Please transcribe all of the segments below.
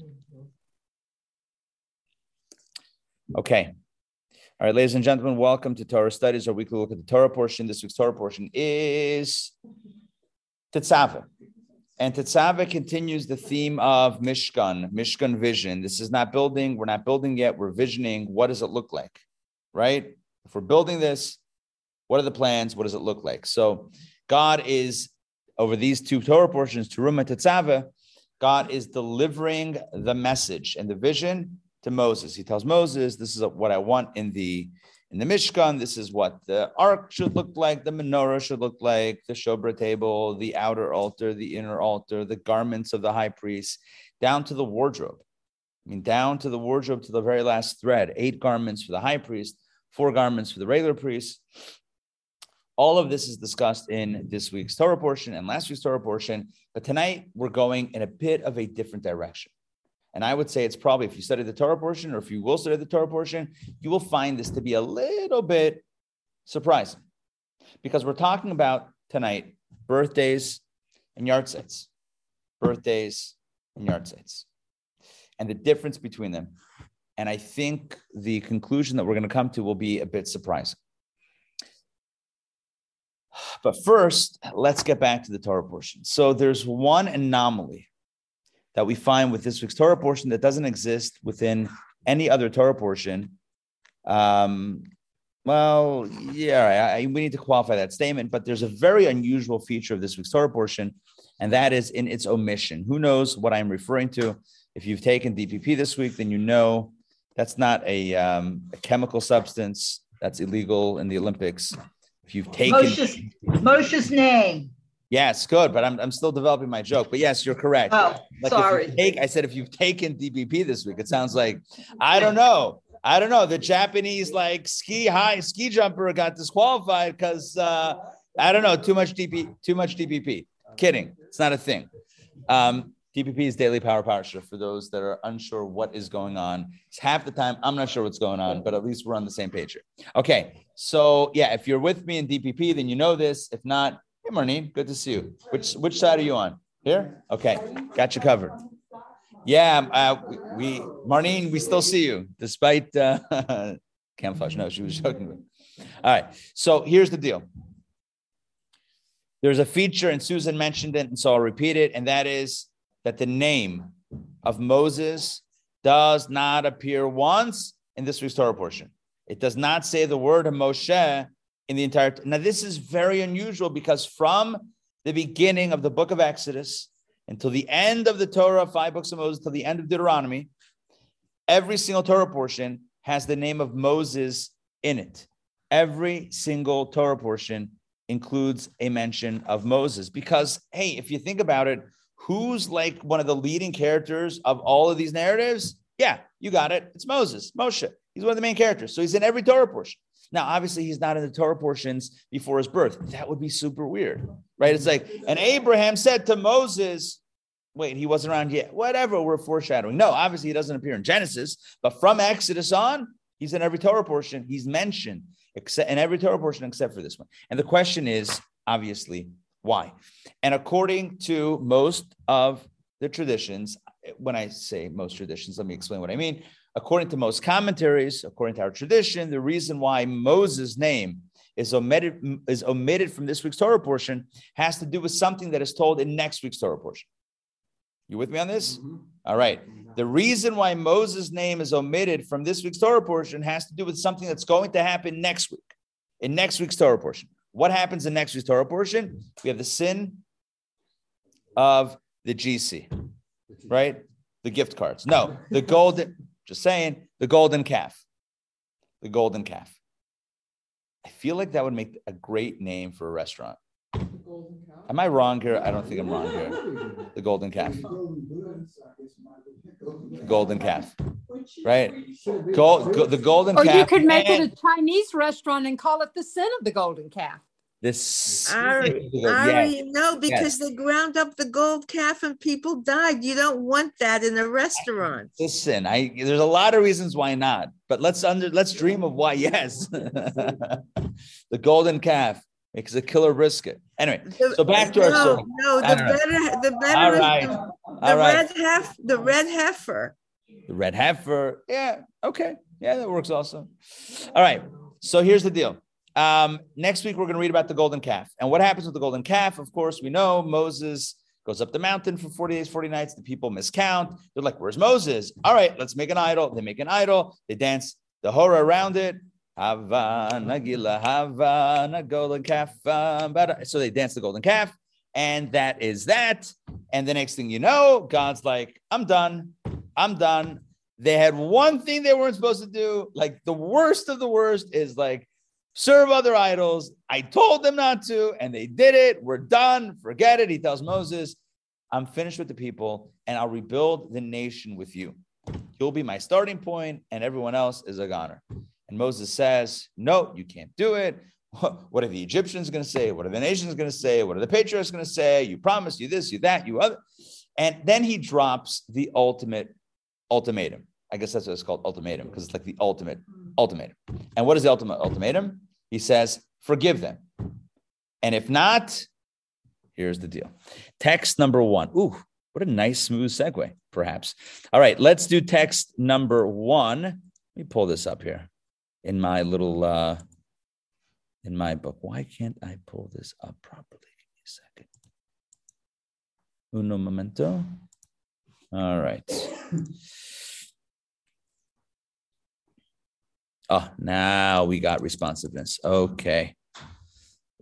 Mm-hmm. Okay. All right, ladies and gentlemen, welcome to Torah Studies, our weekly look at the Torah portion. This week's Torah portion is Tetzaveh. And Tetzaveh continues the theme of Mishkan, Mishkan vision. This is not building. We're not building yet. We're visioning. What does it look like? Right? If we're building this, what are the plans? What does it look like? So God is, over these two Torah portions, Teruma and Tetzaveh, God is delivering the message and the vision to Moses. He tells Moses, "This is what I want in the in the Mishkan. This is what the ark should look like. The menorah should look like. The showbread table, the outer altar, the inner altar, the garments of the high priest, down to the wardrobe. I mean, down to the wardrobe to the very last thread. Eight garments for the high priest, four garments for the regular priest." All of this is discussed in this week's Torah portion and last week's Torah portion, but tonight we're going in a bit of a different direction. And I would say it's probably, if you study the Torah portion or if you will study the Torah portion, you will find this to be a little bit surprising because we're talking about tonight birthdays and yahrzeits, birthdays and yahrzeits, and the difference between them. And I think the conclusion that we're going to come to will be a bit surprising. But first, let's get back to the Torah portion. So there's one anomaly that we find with this week's Torah portion that doesn't exist within any other Torah portion. Um, well, yeah, I, I, we need to qualify that statement, but there's a very unusual feature of this week's Torah portion, and that is in its omission. Who knows what I'm referring to? If you've taken DPP this week, then you know that's not a, um, a chemical substance that's illegal in the Olympics. If you've taken Moshe's, Moshe's name. Yes, good, but I'm, I'm still developing my joke. But yes, you're correct. Oh, like sorry. Take, I said if you've taken DPP this week, it sounds like I don't know. I don't know. The Japanese like ski high ski jumper got disqualified because uh, I don't know too much DP too much DPP. Kidding, it's not a thing. Um, DPP is daily power parsha for those that are unsure what is going on. It's half the time I'm not sure what's going on, but at least we're on the same page here. Okay, so yeah, if you're with me in DPP, then you know this. If not, Hey, Marnine, good to see you. Which which side are you on? Here? Okay, got you covered. Yeah, uh, we, we Marnine, we still see you despite uh, camouflage. No, she was joking. All right, so here's the deal. There's a feature, and Susan mentioned it, and so I'll repeat it, and that is that the name of Moses does not appear once in this week's Torah portion. It does not say the word of Moshe in the entire. Now, this is very unusual because from the beginning of the book of Exodus until the end of the Torah, five books of Moses, till the end of Deuteronomy, every single Torah portion has the name of Moses in it. Every single Torah portion includes a mention of Moses because, hey, if you think about it, who's like one of the leading characters of all of these narratives? Yeah, you got it. It's Moses, Moshe. He's one of the main characters. So he's in every Torah portion. Now, obviously, he's not in the Torah portions before his birth. That would be super weird, right? It's like, and Abraham said to Moses, wait, he wasn't around yet. Whatever, we're foreshadowing. No, obviously, he doesn't appear in Genesis, but from Exodus on, he's in every Torah portion. He's mentioned except in every Torah portion except for this one. And the question is, obviously, why? And according to most of the traditions, when I say most traditions, let me explain what I mean according to most commentaries, according to our tradition, the reason why Moses' name is omitted, is omitted from this week's Torah portion has to do with something that is told in next week's Torah portion. You with me on this? Mm-hmm. All right. The reason why Moses' name is omitted from this week's Torah portion has to do with something that's going to happen next week, in next week's Torah portion. What happens in next week's Torah portion? We have the sin of the GC, right? The gift cards. No, the golden. Just saying, the golden calf. The golden calf. I feel like that would make a great name for a restaurant. Am I wrong here? I don't think I'm wrong here. The golden calf. The golden calf. Right? Gold, go, the golden or calf. Or you could make and, it a Chinese restaurant and call it the sin of the golden calf. This Ari, Ari no, because yes. they ground up the gold calf and people died. You don't want that in a restaurant. Listen, I there's a lot of reasons why not, but let's under let's dream of why yes. the golden calf. makes a killer brisket. Anyway, The- so back to our no, story. No, the better, the better is right, the, all the right. red hef, the red heifer. The red heifer. Yeah. Okay. Yeah, that works also. All right. So here's the deal. Um, next week we're going to read about the golden calf and what happens with the golden calf. Of course, we know Moses goes up the mountain for 40 days, 40 nights. The people miscount. They're like, "Where's Moses?" All right, let's make an idol. They make an idol. They dance the horror around it. Hava nagila hava na golden calf. bada. So they dance the golden calf, and that is that. And the next thing you know, God's like, "I'm done. I'm done." They had one thing they weren't supposed to do. Like the worst of the worst is like serve other idols. I told them not to, and they did it. We're done. Forget it. He tells Moses, I'm finished with the people, and I'll rebuild the nation with you. You'll be my starting point, and everyone else is a goner. And Moses says, No, you can't do it. What are the Egyptians going to say? What are the nations going to say? What are the patriarchs going to say? You promised you this, you that, you other. And then he drops the ultimate ultimatum. I guess that's what it's called ultimatum because it's like the ultimate ultimatum. And what is the ultimate ultimatum? He says, forgive them. And if not, here's the deal. Text number one. Ooh, what a nice, smooth segue, perhaps. All right, let's do text number one. Let me pull this up here in my little uh in my book. Why can't I pull this up properly? Give me a second. Uno momento. All right. Oh, now we got responsiveness. Okay.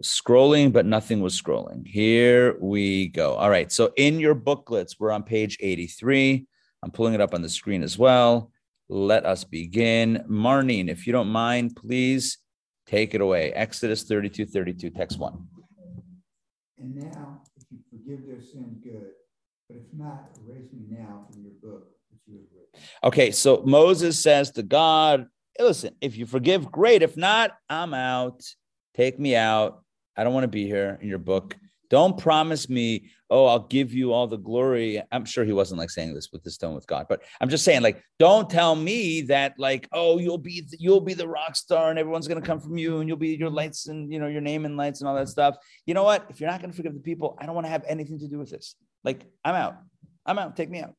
Scrolling, but nothing was scrolling. Here we go. All right. So in your booklets, we're on page 83. I'm pulling it up on the screen as well. Let us begin. Marnine, if you don't mind, please take it away. Exodus 32 32, text one. And now, if you forgive their sin, good. But if not, erase me now from your book which you have written. Okay, so Moses says to God, "Hey, listen, if you forgive, great. If not, I'm out. Take me out. I don't want to be here in your book. Don't promise me, oh, I'll give you all the glory. I'm sure he wasn't like saying this with the stone with God, but I'm just saying, like, don't tell me that, like, oh, you'll be you'll be the rock star and everyone's gonna come from you and you'll be your lights and you know your name and lights and all that stuff. You know what? If you're not gonna forgive the people, I don't want to have anything to do with this. Like, I'm out. I'm out. Take me out.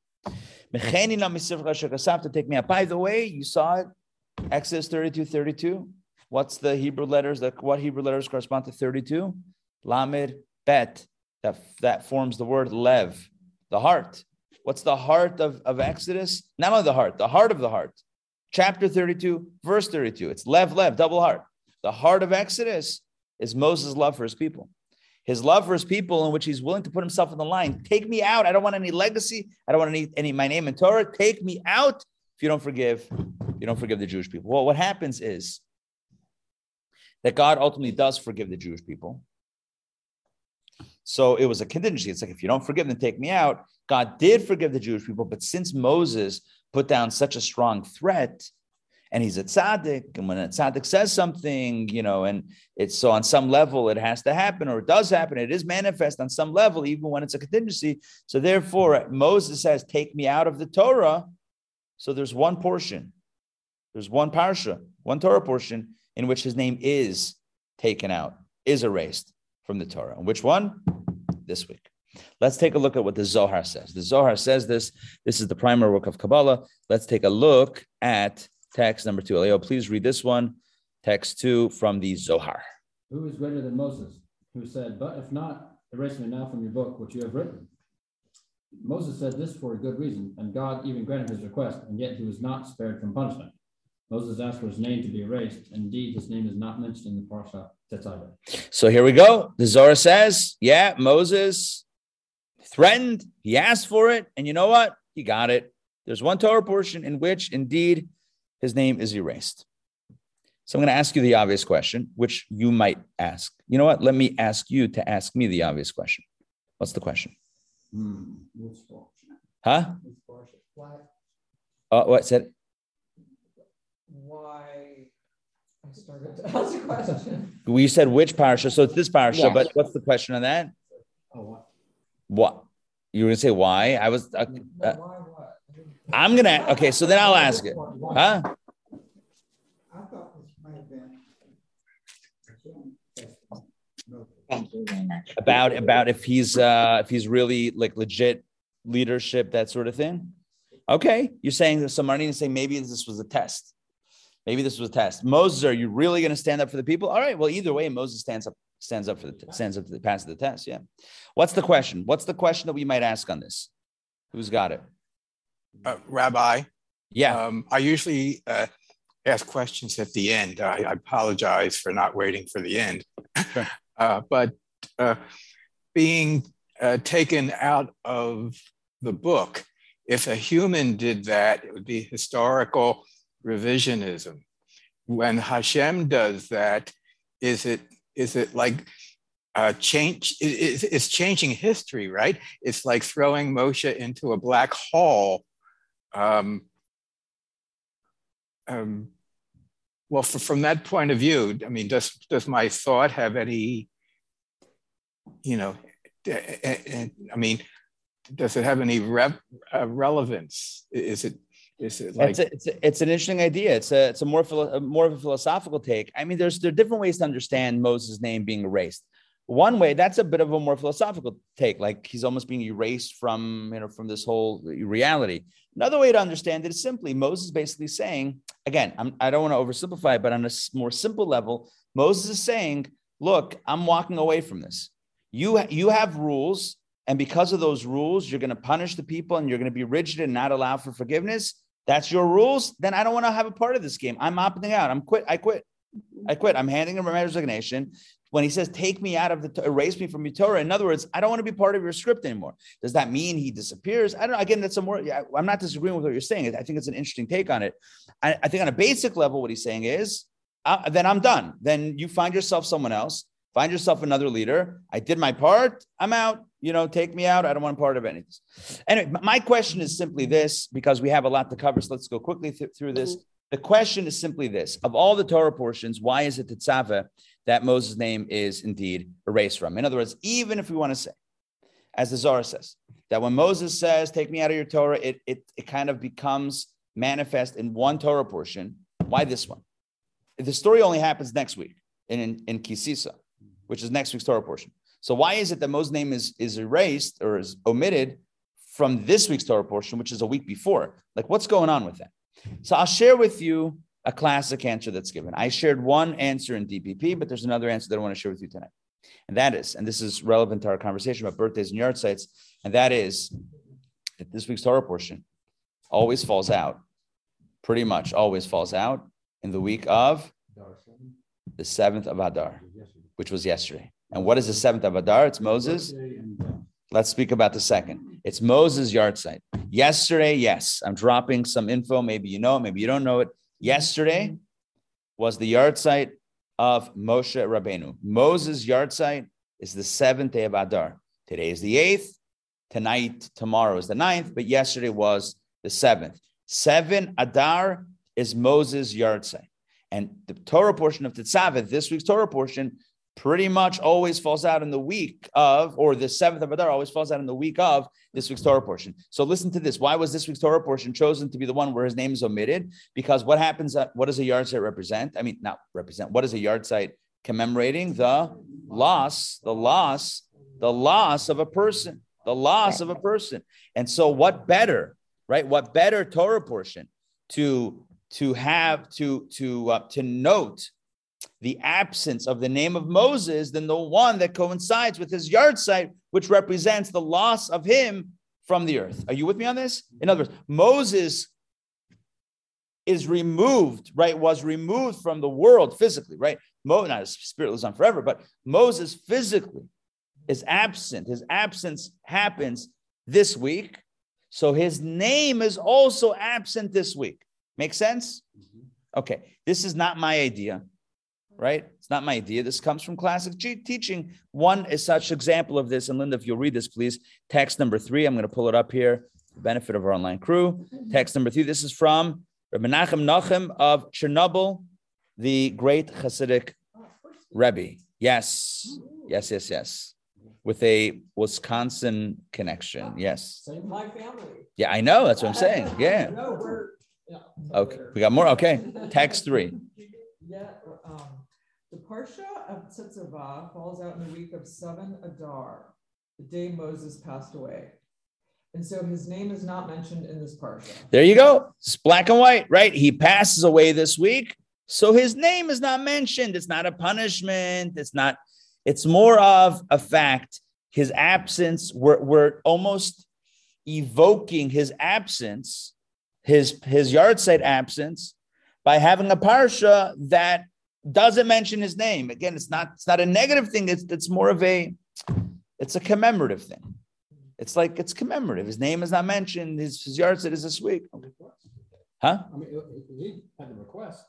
Take me out. By the way, you saw it. Exodus 32, 32. What's the Hebrew letters? That what Hebrew letters correspond to 32? Lamed bet. That, that forms the word lev, the heart. What's the heart of, of Exodus? Not only the heart, the heart of the heart. Chapter 32, verse 32. It's lev, lev, double heart. The heart of Exodus is Moses' love for his people. His love for his people, in which he's willing to put himself in the line. Take me out. I don't want any legacy. I don't want any, any my name in Torah. Take me out if you don't forgive, you don't forgive the Jewish people. Well, what happens is that God ultimately does forgive the Jewish people. So it was a contingency. It's like, if you don't forgive, then take me out. God did forgive the Jewish people, but since Moses put down such a strong threat, and he's a tzaddik, and when a tzaddik says something, you know, and it's so on some level it has to happen, or it does happen, it is manifest on some level, even when it's a contingency. So therefore, Moses says, Take me out of the Torah. So there's one portion, there's one parsha, one Torah portion in which his name is taken out, is erased from the Torah. And which one? This week. Let's take a look at what the Zohar says. The Zohar says this. This is the primary work of Kabbalah. Let's take a look at text number two. Leo, please read this one. Text two from the Zohar. Who is greater than Moses, who said, But if not, erase me now from your book, which you have written? Moses said this for a good reason, and God even granted his request, and yet he was not spared from punishment. Moses asked for his name to be erased. Indeed, his name is not mentioned in the Parsha Tetzaveh. So here we go. The Zohar says, yeah, Moses threatened, he asked for it, and you know what? He got it. There's one Torah portion in which indeed his name is erased. So I'm going to ask you the obvious question, which you might ask. You know what? Let me ask you to ask me the obvious question. What's the question? Hmm. Huh? Uh, what said? Why I started to ask a question. We said which parsha, so it's this parsha. Yeah. But what's the question on that? Oh, what? What you were going to say? Why? I was. Uh, No, uh, why what? Didn't- I'm gonna. Okay, so then I'll ask it. Huh? I thought this might have been. Thank you very much. about about if he's uh if he's really like legit leadership, that sort of thing. Okay, you're saying that some money and say maybe this was a test. Maybe this was a test. Moses, are you really going to stand up for the people? All right. Well, either way, Moses stands up, stands up for the stands up to the pass of the test. Yeah. What's the question? What's the question that we might ask on this? Who's got it? Uh, Rabbi, Yeah. um, I usually uh, ask questions at the end. I, I apologize for not waiting for the end. Sure. Uh, but uh, being uh, taken out of the book, if a human did that, it would be historical revisionism. When Hashem does that, is it is it like uh, change? it- It's, changing history, right? It's like throwing Moshe into a black hole um, um, well, f- from that point of view, I mean, does does my thought have any, you know, I mean, does it have any rev, uh, relevance? Is it is it like it's, a, it's, a- it's an interesting idea. It's a it's a more philo- more of a philosophical take. I mean, there's there are different ways to understand Moses' name being erased. One way that's a bit of a more philosophical take, like he's almost being erased from you know from this whole reality. Another way to understand it is simply Moses basically saying, again, I'm, I don't want to oversimplify but on a more simple level, Moses is saying, look, I'm walking away from this. You you have rules, and because of those rules, you're going to punish the people, and you're going to be rigid and not allow for forgiveness that's your rules, then I don't want to have a part of this game. I'm opting out. I'm quit. I quit. I quit. I'm handing him my resignation. When he says, take me out of the, erase me from your Torah, in other words, I don't want to be part of your script anymore. Does that mean he disappears? I don't know. Again, that's a more, I'm not disagreeing with what you're saying. I think it's an interesting take on it. I, I think on a basic level, what he's saying is, uh, then I'm done. Then you find yourself someone else, find yourself another leader. I did my part. I'm out. You know, take me out. I don't want part of anything. Anyway, my question is simply this because we have a lot to cover. So let's go quickly th- through this. Mm-hmm. The question is simply this of all the Torah portions, why is it that Tetzaveh that Moses' name is indeed erased from? In other words, even if we want to say, as the Zohar says, that when Moses says, Take me out of your Torah, it, it, it kind of becomes manifest in one Torah portion. Why this one? The story only happens next week in, in, in Ki Tisa, which is next week's Torah portion. So why is it that Moses' name is, is erased or is omitted from this week's Torah portion, which is a week before? Like, what's going on with that? So I'll share with you a classic answer that's given. I shared one answer in DPP, but there's another answer that I want to share with you tonight. And that is, and this is relevant to our conversation about birthdays and yahrzeits, and that is that this week's Torah portion always falls out, pretty much always falls out in the week of the seventh of Adar, which was yesterday. And what is the seventh of Adar? It's Moses. Let's speak about the second. It's Moses' yahrzeit. Yesterday, yes, I'm dropping some info. Maybe you know maybe you don't know it. Yesterday was the yahrzeit of Moshe Rabbeinu. Moses' yahrzeit is the seventh day of Adar. Today is the eighth. Tonight, tomorrow is the ninth, but yesterday was the seventh. Seven Adar is Moses' yahrzeit. And the Torah portion of Tetzaveh, this week's Torah portion, pretty much always falls out in the week of, or the seventh of Adar always falls out in the week of this week's Torah portion. So listen to this. Why was this week's Torah portion chosen to be the one where his name is omitted? Because what happens, at, what does a yahrzeit represent? I mean, not represent, what is a yahrzeit commemorating? The loss, the loss, the loss of a person, the loss of a person. And so what better, right? What better Torah portion to to have to to uh, to note the absence of the name of Moses than the one that coincides with his yahrzeit, which represents the loss of him from the earth. Are you with me on this? In other words, Moses is removed, right? Was removed from the world physically, right? Mo, not his spirit lives on forever, but Moses physically is absent. His absence happens this week. So his name is also absent this week. Make sense? Mm-hmm. Okay, this is not my idea, right? It's not my idea. This comes from classic G- teaching. One is such example of this. And Linda, if you'll read this, please. Text number three. I'm going to pull it up here the benefit of our online crew. Text number three. This is from Rabbi Menachem Nachum of Chernobyl, the great Hasidic Rebbe. Yes, yes, yes, yes. With a Wisconsin connection. Yes. Same my family. Yeah, I know. That's what I'm saying. Yeah. No, we're. yeah, Okay. we're- We got more. Okay. Text three. Yeah, um, The Parsha of Tetzaveh falls out in the week of seven Adar, the day Moses passed away. And so his name is not mentioned in this parsha. There you go. It's black and white, right? He passes away this week. So his name is not mentioned. It's not a punishment. It's not, it's more of a fact. His absence, we're, we're almost evoking his absence, his, his yahrzeit absence, by having a parsha that doesn't mention his name. Again, it's not, it's not a negative thing. It's, it's more of a, it's a commemorative thing. It's like it's commemorative. His name is not mentioned. His, his yahrzeit is this week. Huh? I mean, he had the request.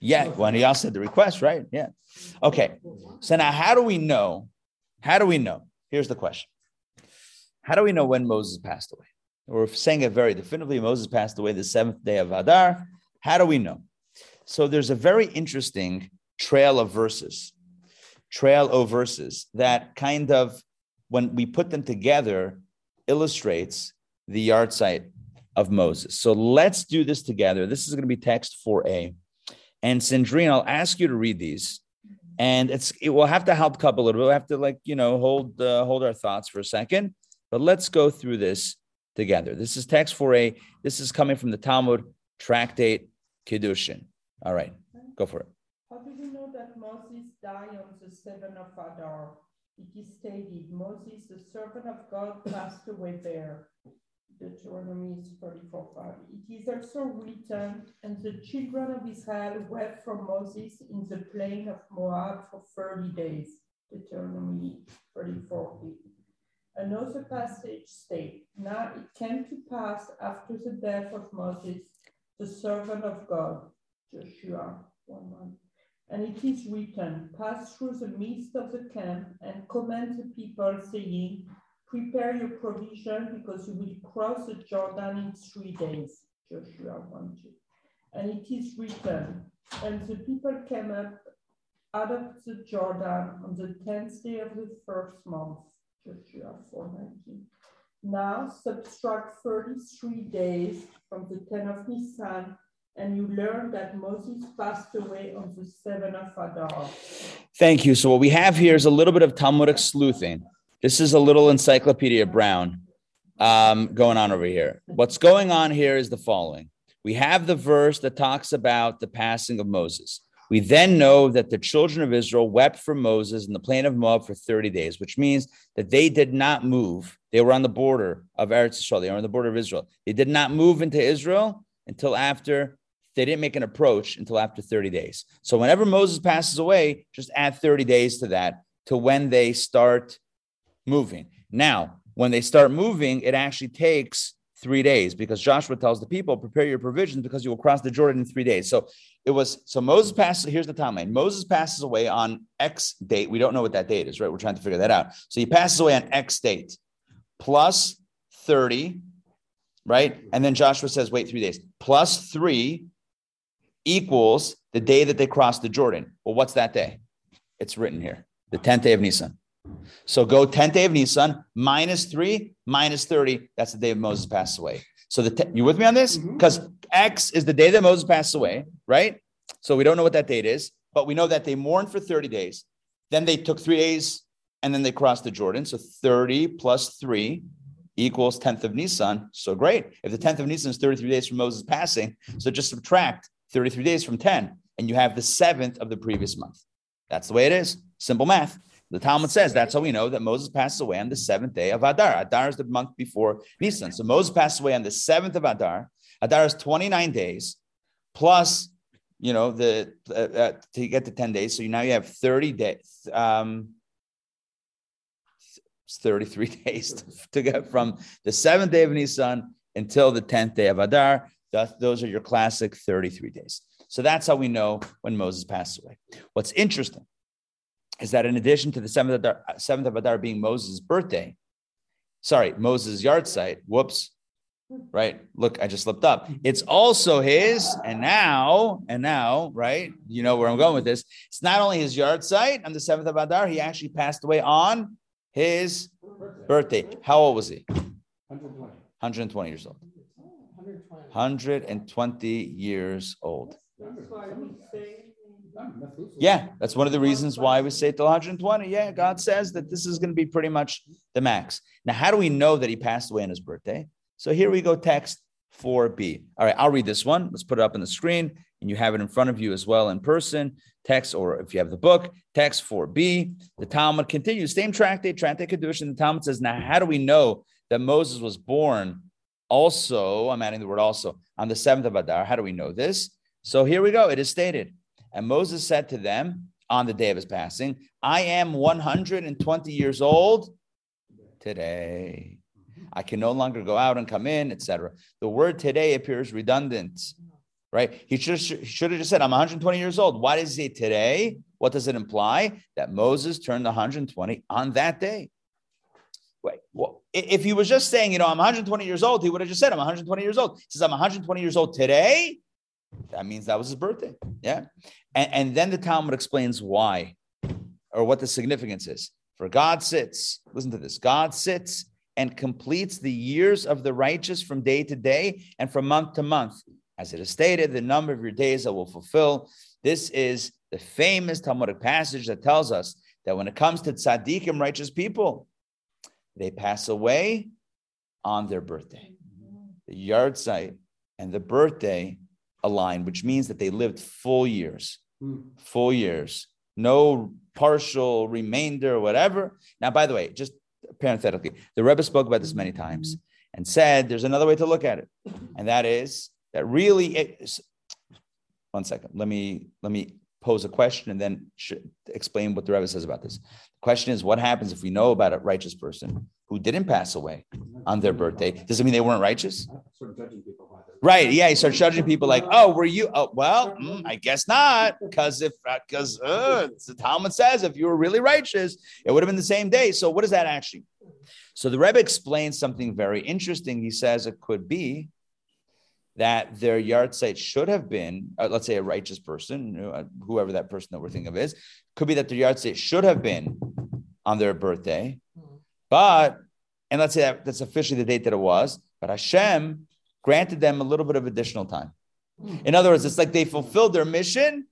Yeah, when he also had the request, right? Yeah. Okay. So now, how do we know? How do we know? Here's the question: How do we know when Moses passed away? We're saying it very definitively. Moses passed away the seventh day of Adar. How do we know? So there's a very interesting trail of verses, trail of verses that kind of, when we put them together, illustrates the yahrzeit of Moses. So let's do this together. This is going to be text 4a. And Sandrine, I'll ask you to read these. And it's it will have to help couple a little bit. We'll have to like, you know, hold uh, hold our thoughts for a second. But let's go through this together. This is text 4a. This is coming from the Talmud tractate Kiddushin. All right, go for it. That Moses died on the seventh of Adar? It is stated, Moses, the servant of God, passed away there. Deuteronomy 34 5. It is also written, and the children of Israel wept for Moses in the plain of Moab for 30 days. Deuteronomy 34 8. Another passage states, Now it came to pass after the death of Moses, the servant of God, Joshua 1 1 and it is written, Pass through the midst of the camp and command the people, saying, Prepare your provision because you will cross the Jordan in three days. Joshua 1 2. And it is written, And the people came up out of the Jordan on the tenth day of the first month. Joshua 4 19. Now subtract 33 days from the 10 of Nisan and you learn that Moses passed away on the seventh of Adar. Thank you. So what we have here is a little bit of Talmudic sleuthing. This is a little Encyclopedia Brown um, going on over here. What's going on here is the following: we have the verse that talks about the passing of Moses. We then know that the children of Israel wept for Moses in the plain of Moab for 30 days, which means that they did not move. They were on the border of Eretz Israel. They were on the border of Israel. They did not move into Israel until after they didn't make an approach until after 30 days. So whenever Moses passes away, just add 30 days to that to when they start moving. Now, when they start moving, it actually takes three days because Joshua tells the people, prepare your provisions because you will cross the Jordan in three days. So it was, so Moses passes, here's the timeline. Moses passes away on X date. We don't know what that date is, right? We're trying to figure that out. So he passes away on X date plus 30, right? And then Joshua says, wait three days plus three equals the day that they crossed the Jordan. Well, what's that day? It's written here, the 10th day of Nisan. So go 10th day of Nisan minus three minus 30. That's the day of Moses passed away. So the te- you with me on this? Because mm-hmm. X is the day that Moses passed away, right? So we don't know what that date is, but we know that they mourned for 30 days. Then they took three days and then they crossed the Jordan. So 30 plus three equals 10th of Nisan. So great. If the 10th of Nisan is 33 days from Moses passing, so just subtract 33 days from 10, and you have the seventh of the previous month. That's the way it is. Simple math. The Talmud says that's how we know that Moses passes away on the seventh day of Adar. Adar is the month before Nisan. So Moses passed away on the seventh of Adar. Adar is 29 days plus, you know, the uh, uh, to get to 10 days. So now you have 30 days. Um, 33 days to, to get from the seventh day of Nisan until the 10th day of Adar. Those are your classic 33 days. So that's how we know when Moses passed away. What's interesting is that in addition to the seventh of Adar, uh, seventh of Adar being Moses' birthday, sorry, Moses' yahrzeit, whoops, right? Look, I just slipped up. It's also his, and now, and now, right? You know where I'm going with this. It's not only his yahrzeit on the seventh of Adar, he actually passed away on his birthday. How old was he? 120. 120 years old. 120 years old. That's why we say Yeah, that's one of the reasons why we say till 120. Yeah, God says that this is going to be pretty much the max. Now, how do we know that he passed away on his birthday? So here we go, text 4b. All right, I'll read this one. Let's put it up on the screen, and you have it in front of you as well in person. Text, or if you have the book, text 4b. The Talmud continues, same tractate, tractate Kiddushin. The Talmud says, now how do we know that Moses was born also? I'm adding the word also on the seventh of Adar. How do we know this? So here we go. It is stated. And Moses said to them on the day of his passing, I am 120 years old today. I can no longer go out and come in, etc. The word today appears redundant, right? He should, should have just said, I'm 120 years old. Why does he say today? What does it imply? That Moses turned 120 on that day. Wait, well, if he was just saying, you know, I'm 120 years old, he would have just said, I'm 120 years old. He says, I'm 120 years old today. That means that was his birthday. Yeah. And, and then the Talmud explains why or what the significance is. For God sits, listen to this God sits and completes the years of the righteous from day to day and from month to month. As it is stated, the number of your days I will fulfill. This is the famous Talmudic passage that tells us that when it comes to tzaddikim, righteous people, they pass away on their birthday. The yahrzeit and the birthday align, which means that they lived full years, hmm. full years, no partial remainder, whatever. Now, by the way, just parenthetically, the Rebbe spoke about this many times and said there's another way to look at it, and that is that really. It, one second, let me let me pose a question and then explain what the Rebbe says about this. The question is, what happens if we know about a righteous person who didn't pass away on their birthday? Does it mean they weren't righteous? Right. Yeah. He starts judging people like, oh, were you? Oh, well, mm, I guess not. Because if, because uh, the Talmud says if you were really righteous, it would have been the same day. So what does that actually? So the Rebbe explains something very interesting. He says it could be that their yahrzeit should have been, uh, let's say, a righteous person, uh, whoever that person that we're thinking of is, could be that their yahrzeit should have been on their birthday, but, and let's say that that's officially the date that it was, but Hashem granted them a little bit of additional time. In other words, it's like they fulfilled their mission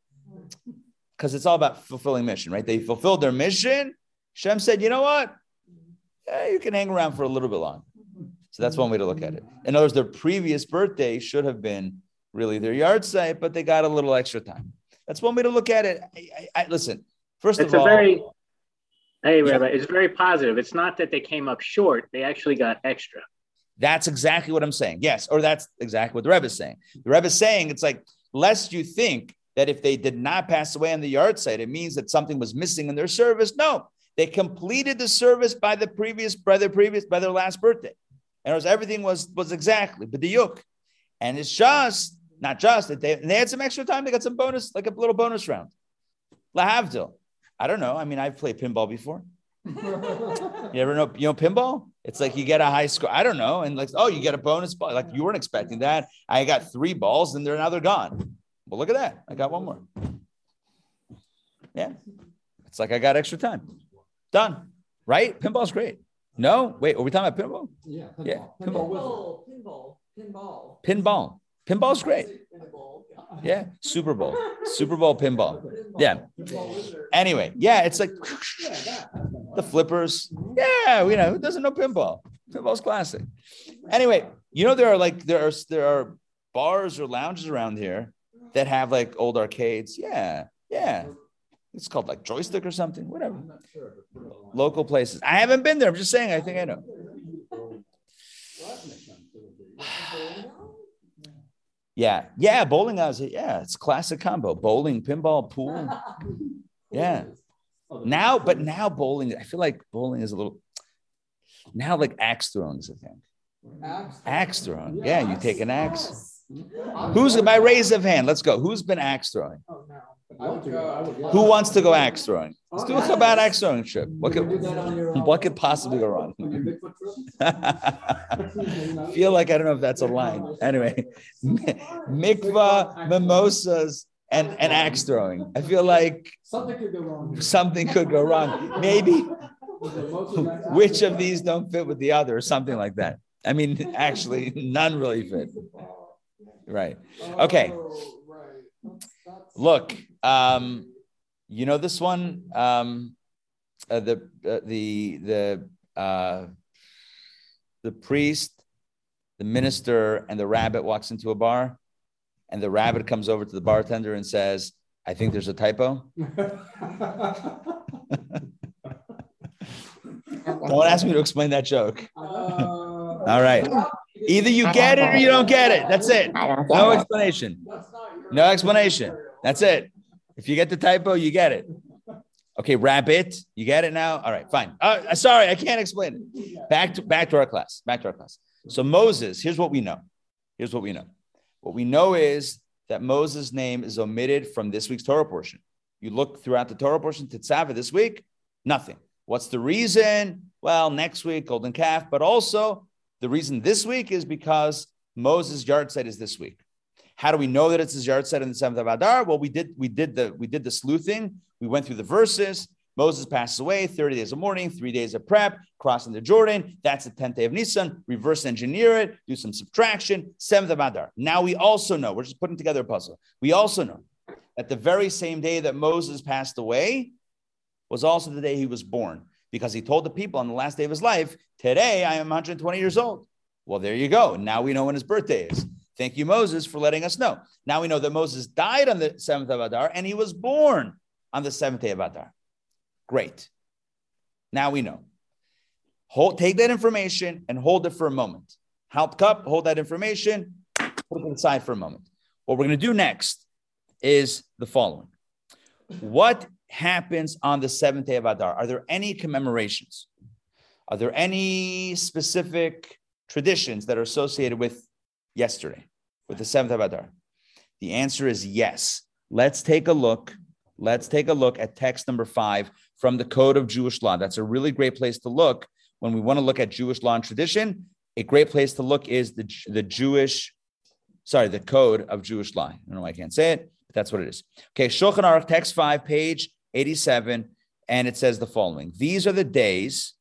because it's all about fulfilling mission, right? They fulfilled their mission. Shem said, you know what? Yeah, you can hang around for a little bit long. So that's one way to look at it. In other words, their previous birthday should have been really their yahrzeit, but they got a little extra time. That's one way to look at it. I, I, I, listen, first it's of all, very, hey, Rabbi, it's very positive. It's not that they came up short; they actually got extra. That's exactly what I'm saying. Yes, or that's exactly what the Rebbe is saying. The Rebbe is saying it's like, lest you think that if they did not pass away on the yahrzeit, it means that something was missing in their service. No, they completed the service by the previous, by their previous, by their last birthday. And was, everything was was exactly but the yuk. And it's just not just that they, they had some extra time. They got some bonus, like a little bonus round. Lahavdil. I don't know. I mean, I've played pinball before. you ever know, you know, pinball? It's like you get a high score. I don't know. And like, oh, you get a bonus ball. Like you weren't expecting that. I got three balls and they're now they're gone. Well, look at that. I got one more. Yeah. It's like I got extra time. Done. Right? Pinball's great. No? Wait, are we talking about pinball? Yeah. Pinball. Yeah. Pinball. Pinball, pinball, pinball. Pinball. Pinball's great. Yeah. Super Bowl. Super Bowl pinball. Yeah. Anyway, yeah, it's like the flippers. Yeah, you know, who doesn't know pinball? Pinball's classic. Anyway, you know, there are like there are there are bars or lounges around here that have like old arcades. Yeah, yeah. It's called like joystick or something, whatever. Local places. I haven't been there. I'm just saying, I think I know. Yeah, yeah, bowling it. Yeah, it's classic combo. Bowling, pinball, pool. Yeah. Now, but now bowling, I feel like bowling is a little now like axe throwing is a thing. Axe throwing. Yeah, you take an axe. Who's by raise of hand? Let's go. Who's been axe throwing? Who wants to go axe throwing? Let's do a Chabad axe throwing trip. What could, what could possibly go wrong? Feel like I don't know if that's a line. Anyway, mikvah, mimosas, and, and axe throwing. I feel like Something could go wrong. something could go wrong. Maybe which of these don't fit with the other, or something like that. I mean, actually, none really fit. Right. Okay. Look, um, you know this one. Um, uh, the uh, the the uh, the priest, the minister, and the rabbit walks into a bar, and the rabbit comes over to the bartender and says, "I think there's a typo." Don't ask me to explain that joke. All right. Either you get it or you don't get it. That's it. No explanation. No explanation. That's it. If you get the typo, you get it. Okay, rabbit, you get it now. All right, fine. Uh, sorry, I can't explain it. Back to back to our class. Back to our class. So Moses, here's what we know. Here's what we know. What we know is that Moses' name is omitted from this week's Torah portion. You look throughout the Torah portion, Tetzaveh this week, nothing. What's the reason? Well, next week, golden calf, but also the reason this week is because Moses' yahrzeit is this week. How do we know that it's his yahrzeit in the seventh of Adar? Well, we did we did the we did the sleuthing. We went through the verses. Moses passes away, 30 days of mourning, three days of prep, crossing the Jordan. That's the 10th day of Nisan. Reverse engineer it, do some subtraction, 7th of Adar. Now we also know, we're just putting together a puzzle. We also know that the very same day that Moses passed away was also the day he was born because he told the people on the last day of his life, Today I am 120 years old. Well, there you go. Now we know when his birthday is. Thank you, Moses, for letting us know. Now we know that Moses died on the 7th of Adar and he was born on the 7th day of Adar. Great. Now we know. Hold, take that information and hold it for a moment. Help cup, hold that information, put it aside for a moment. What we're going to do next is the following. What happens on the seventh day of Adar? Are there any commemorations? Are there any specific traditions that are associated with yesterday, with the seventh of Adar? The answer is yes. Let's take a look. Let's take a look at text number five from the Code of Jewish Law. That's a really great place to look when we want to look at Jewish law and tradition. A great place to look is the, the Jewish, sorry, the Code of Jewish Law. I don't know why I can't say it, but that's what it is. Okay, Shulchan Aruch, text five, page 87, and it says the following These are the days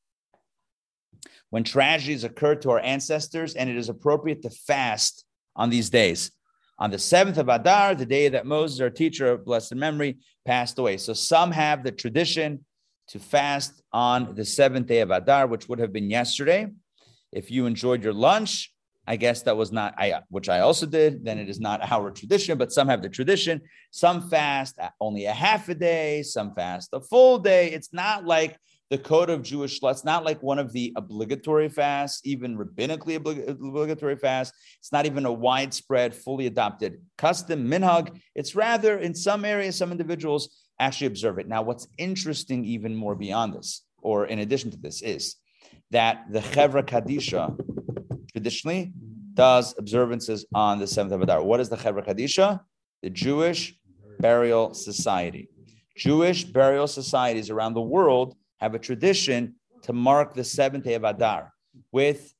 when tragedies occurred to our ancestors, and it is appropriate to fast on these days. On the seventh of Adar, the day that Moses, our teacher of blessed memory, passed away. So some have the tradition to fast on the seventh day of Adar, which would have been yesterday. If you enjoyed your lunch, I guess that was not I, which I also did. Then it is not our tradition, but some have the tradition. Some fast only a half a day. Some fast a full day. It's not like the code of Jewish. It's not like one of the obligatory fasts, even rabbinically obligatory fasts. It's not even a widespread, fully adopted custom, minhag. It's rather, in some areas, some individuals actually observe it. Now, what's interesting, even more beyond this, or in addition to this, is that the Chevra Kadisha traditionally does observances on the seventh of Adar. What is the Chevra Kadisha? The Jewish Burial Society. Jewish burial societies around the world have a tradition to mark the seventh day of Adar with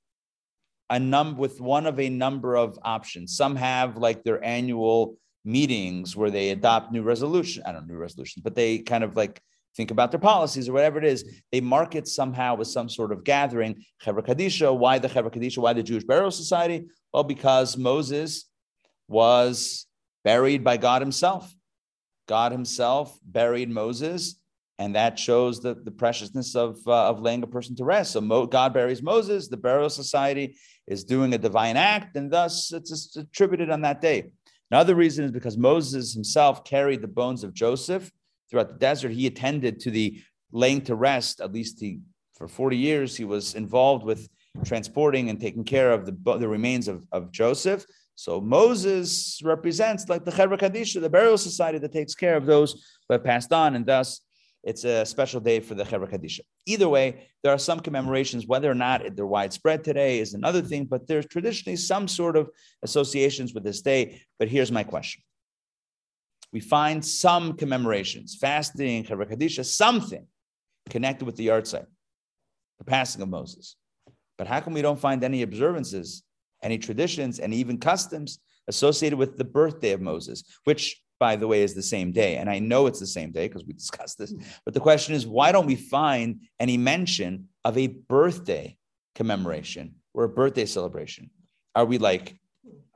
a num with one of a number of options. Some have like their annual meetings where they adopt new resolution. I don't know new resolutions, but they kind of like think about their policies or whatever it is. They mark it somehow with some sort of gathering. Chevra Kadisha. Why the Chevra Kadisha? Why the Jewish Burial Society? Well, because Moses was buried by God Himself. God Himself buried Moses and that shows the, the preciousness of, uh, of laying a person to rest. So Mo, God buries Moses, the burial society is doing a divine act, and thus it's attributed on that day. Another reason is because Moses himself carried the bones of Joseph throughout the desert. He attended to the laying to rest, at least he, for 40 years, he was involved with transporting and taking care of the, the remains of, of Joseph. So Moses represents like the Chevra Kadisha, the burial society that takes care of those who have passed on, and thus it's a special day for the Chevra Kadisha. Either way, there are some commemorations. Whether or not they're widespread today is another thing, but there's traditionally some sort of associations with this day. But here's my question. We find some commemorations, fasting, Chevra Kadisha, something connected with the yahrzeit, the passing of Moses. But how come we don't find any observances, any traditions, and even customs associated with the birthday of Moses, which by the way, is the same day. And I know it's the same day because we discussed this. Hmm. But the question is, why don't we find any mention of a birthday commemoration or a birthday celebration? Are we like,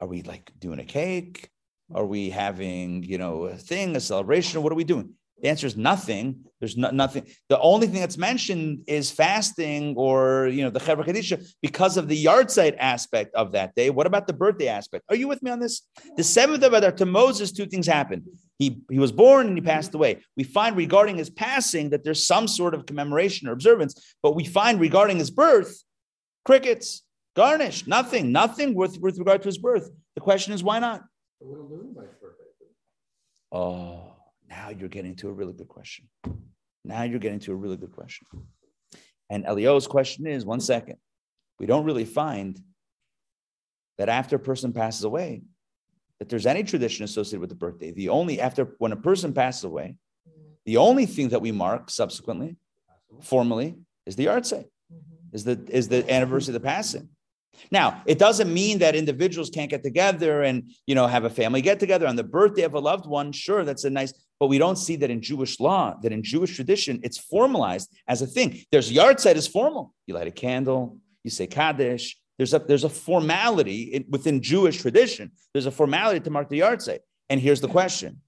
are we like doing a cake? Are we having, you know, a thing, a celebration? What are we doing? The answer is nothing. There's no, nothing. The only thing that's mentioned is fasting or, you know, the Chevra Kadisha because of the yahrzeit aspect of that day. What about the birthday aspect? Are you with me on this? The seventh of Adar to Moses, two things happened. He, he was born and he passed away. We find regarding his passing that there's some sort of commemoration or observance, but we find regarding his birth, crickets, garnish, nothing, nothing with, with regard to his birth. The question is, why not? Oh, now you're getting to a really good question. Now you're getting to a really good question. And Elio's question is one second. We don't really find that after a person passes away, that there's any tradition associated with the birthday. The only after when a person passes away, the only thing that we mark subsequently, formally, is the yahrzeit, is the is the anniversary of the passing. Now, it doesn't mean that individuals can't get together and you know have a family get together on the birthday of a loved one. Sure, that's a nice, but we don't see that in Jewish law, that in Jewish tradition, it's formalized as a thing. There's yahrzeit is formal. You light a candle, you say Kaddish. There's a there's a formality in, within Jewish tradition. There's a formality to mark the yahrzeit. And here's the question: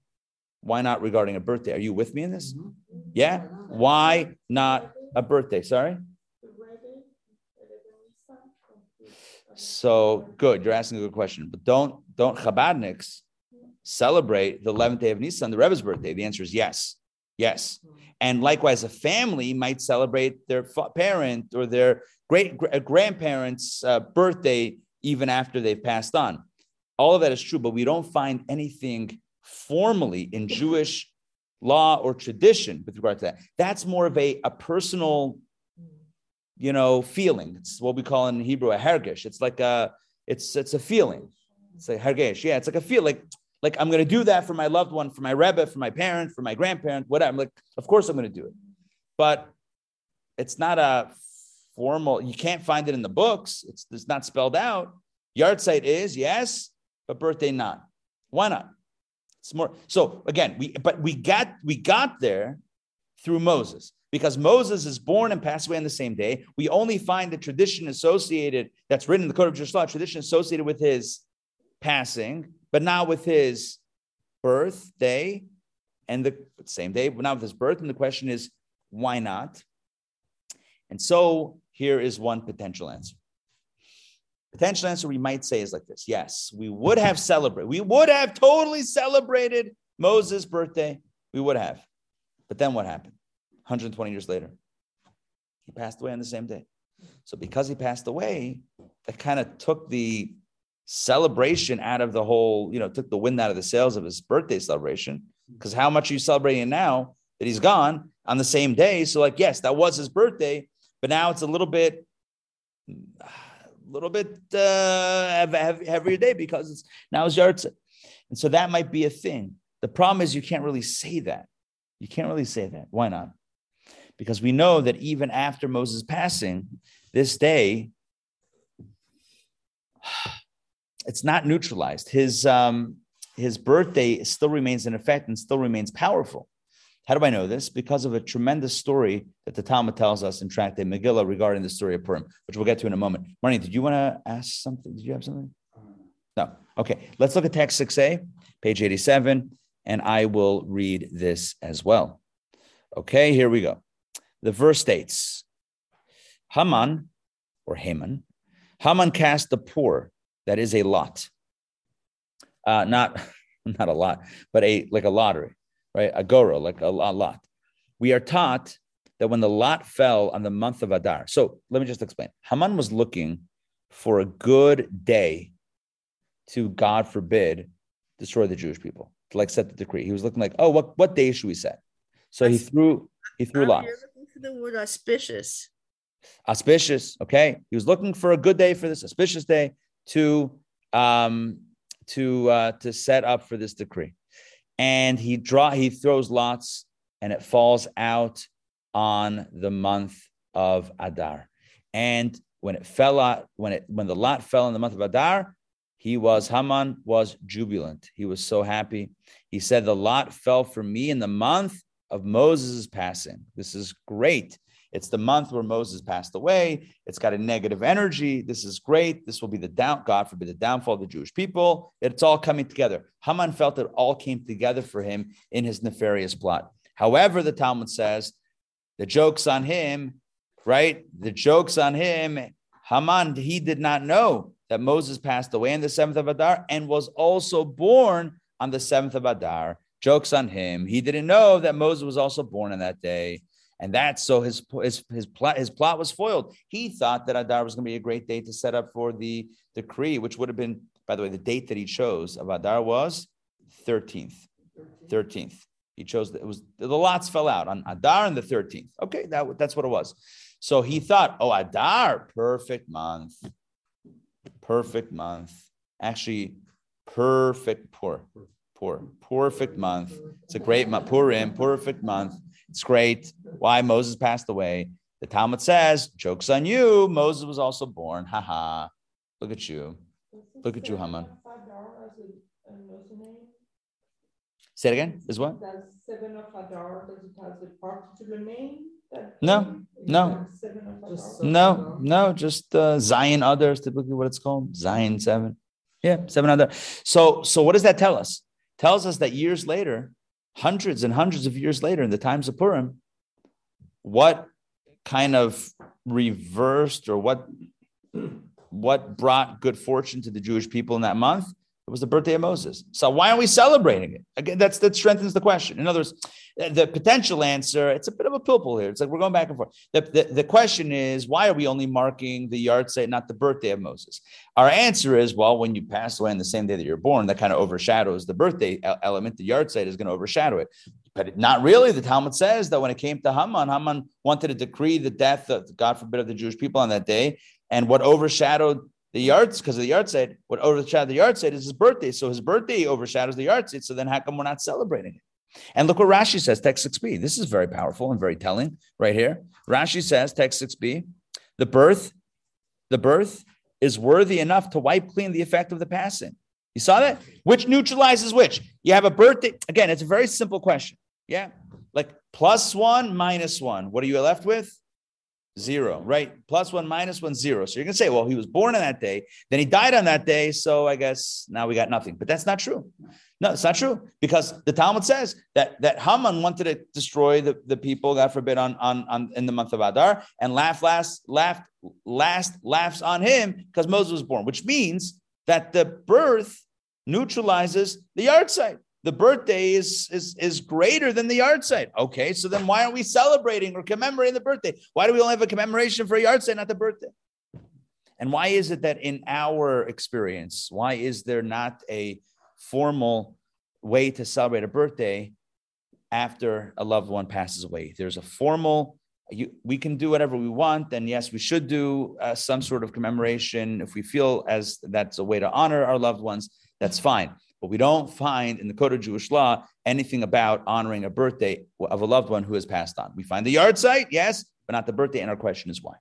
Why not regarding a birthday? Are you with me in this? Yeah. Why not a birthday? Sorry. So good, you're asking a good question. But don't don't Chabadniks celebrate the 11th day of Nisan, the Rebbe's birthday? The answer is yes, yes. Hmm. And likewise, a family might celebrate their parent or their great uh, grandparents' uh, birthday even after they've passed on. All of that is true, but we don't find anything formally in Jewish law or tradition with regard to that. That's more of a, a personal hmm. you know, feeling. It's what we call in Hebrew a hergesh. It's like a, it's it's a feeling. It's a hergesh. Yeah, it's like a feel. Like like I'm going to do that for my loved one, for my rebbe, for my parent, for my grandparent, whatever. I'm like, of course I'm going to do it, but it's not a formal. You can't find it in the books. It's it's not spelled out. Yahrzeit is yes, but birthday not. Why not? It's more. So again, we but we got we got there through Moses because Moses is born and passed away on the same day. We only find the tradition associated that's written in the Code of Jewish Law, tradition associated with his passing, but now with his birthday and the same day, but now with his birth. And the question is, why not? And so here is one potential answer. Potential answer we might say is like this: Yes, we would have celebrated. We would have totally celebrated Moses' birthday. We would have. But then what happened? 120 years later. He passed away on the same day. So because he passed away, that kind of took the celebration out of the whole, you know, took the wind out of the sails of his birthday celebration. Because how much are you celebrating now that he's gone on the same day? So, like, yes, that was his birthday, but now it's a little bit, a little bit uh, heavier day because it's now it's Yahrzeit. And so that might be a thing. The problem is you can't really say that. You can't really say that. Why not? because we know that even after Moses' passing, this day, it's not neutralized. His, um, his birthday still remains in effect and still remains powerful. How do I know this? Because of a tremendous story that the Talmud tells us in Tractate Megillah regarding the story of Purim, which we'll get to in a moment. Marnie, did you want to ask something? Did you have something? No. Okay. Let's look at text 6a, page 87, and I will read this as well. Okay, here we go. The verse states Haman or Haman, Haman cast the pur, that is a lot. Uh, not, not a lot, but a like a lottery, right? A goro, like a, a lot. We are taught that when the lot fell on the month of Adar. So let me just explain. Haman was looking for a good day to, God forbid, destroy the Jewish people, to like set the decree. He was looking like, oh, what, what day should we set? So he threw he threw lots the word auspicious. Auspicious. Okay. He was looking for a good day for this auspicious day to um to uh to set up for this decree. And he draw he throws lots and it falls out on the month of Adar. And when it fell out, when it when the lot fell in the month of Adar, he was Haman was jubilant. He was so happy. He said, The lot fell for me in the month of Moses' passing. This is great. It's the month where Moses passed away. It's got a negative energy. This is great. This will be the down, God forbid, the downfall of the Jewish people. It's all coming together. Haman felt it all came together for him in his nefarious plot. However, the Talmud says the joke's on him, right? The joke's on him. Haman, he did not know that Moses passed away on the seventh of Adar and was also born on the seventh of Adar. Jokes on him. He didn't know that Moses was also born on that day. And that's so his his his plot his plot was foiled. He thought that Adar was going to be a great day to set up for the decree, which would have been, by the way, the date that he chose of Adar was 13th. 13th. He chose it was the lots fell out on Adar and the 13th. Okay, that, that's what it was. So he thought, oh, Adar, perfect month. Perfect month. Actually, perfect pur. Pur. Perfect month. It's a great month. Purim, perfect month. It's great. Why Moses passed away. The Talmud says, joke's on you. Moses was also born. Ha ha. Look at you. Look at you, Haman. Say it again. Is what? Seven of Adar, does it have a particular name? No, no, no, no, just uh, Zayin others, typically what it's called. Zayin seven. Yeah, seven other. So, so what does that tell us? Tells us that years later, hundreds and hundreds of years later, in the times of Purim, what kind of reversed or what what brought good fortune to the Jewish people in that month? It was the birthday of Moses. So why are we celebrating it? Again, that's that strengthens the question. In other words, the potential answer, it's a bit of a pilpul here. It's like we're going back and forth. The, the, the question is, why are we only marking the yahrzeit, not the birthday of Moses? Our answer is, well, when you pass away on the same day that you're born, that kind of overshadows the birthday element. The yahrzeit is going to overshadow it. But not really. The Talmud says that when it came to Haman, Haman wanted to decree the death of, God forbid, of the Jewish people on that day. And what overshadowed the yards because of the yahrzeit. What overshadowed the yahrzeit is his birthday. So his birthday overshadows the yahrzeit. So then how come we're not celebrating it? And look what Rashi says, text 6b. This is very powerful and very telling right here. Rashi says, text 6b, the birth, the birth is worthy enough to wipe clean the effect of the passing. You saw that? Which neutralizes which? You have a birthday. Again, it's a very simple question. Yeah. Like plus one, minus one. What are you left with? Zero, right? Plus one, minus one, zero. So you're going to say, well, he was born on that day, then he died on that day. So I guess now we got nothing. But that's not true. No, it's not true because the Talmud says that that Haman wanted to destroy the, the people, God forbid, on, on, on in the month of Adar and laugh last, laughed last laughs on him because Moses was born, which means that the birth neutralizes the yahrzeit the birthday is, is, is greater than the yahrzeit. Okay, so then why aren't we celebrating or commemorating the birthday? Why do we only have a commemoration for a yahrzeit, not the birthday? And why is it that in our experience, why is there not a formal way to celebrate a birthday after a loved one passes away? There's a formal you, we can do whatever we want, and yes, we should do uh, some sort of commemoration if we feel as that's a way to honor our loved ones. That's fine. But we don't find in the Code of Jewish law anything about honoring a birthday of a loved one who has passed on. We find the yahrzeit, yes, but not the birthday. And our question is why.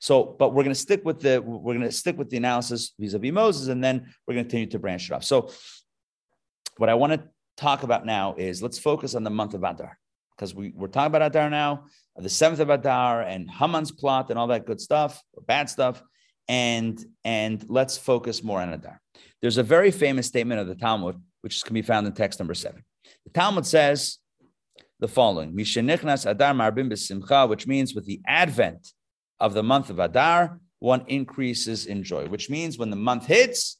So, but we're going to stick with the we're going to stick with the analysis vis-a-vis Moses, and then we're going to continue to branch it off. So, what I want to talk about now is let's focus on the month of Adar because we, we're talking about Adar now, the seventh of Adar, and Haman's plot and all that good stuff or bad stuff, and and let's focus more on Adar. There's a very famous statement of the Talmud, which can be found in text number seven. The Talmud says the following: Mishenichnas Adar Marbim B'Simcha, which means with the advent of the month of Adar, one increases in joy. Which means when the month hits,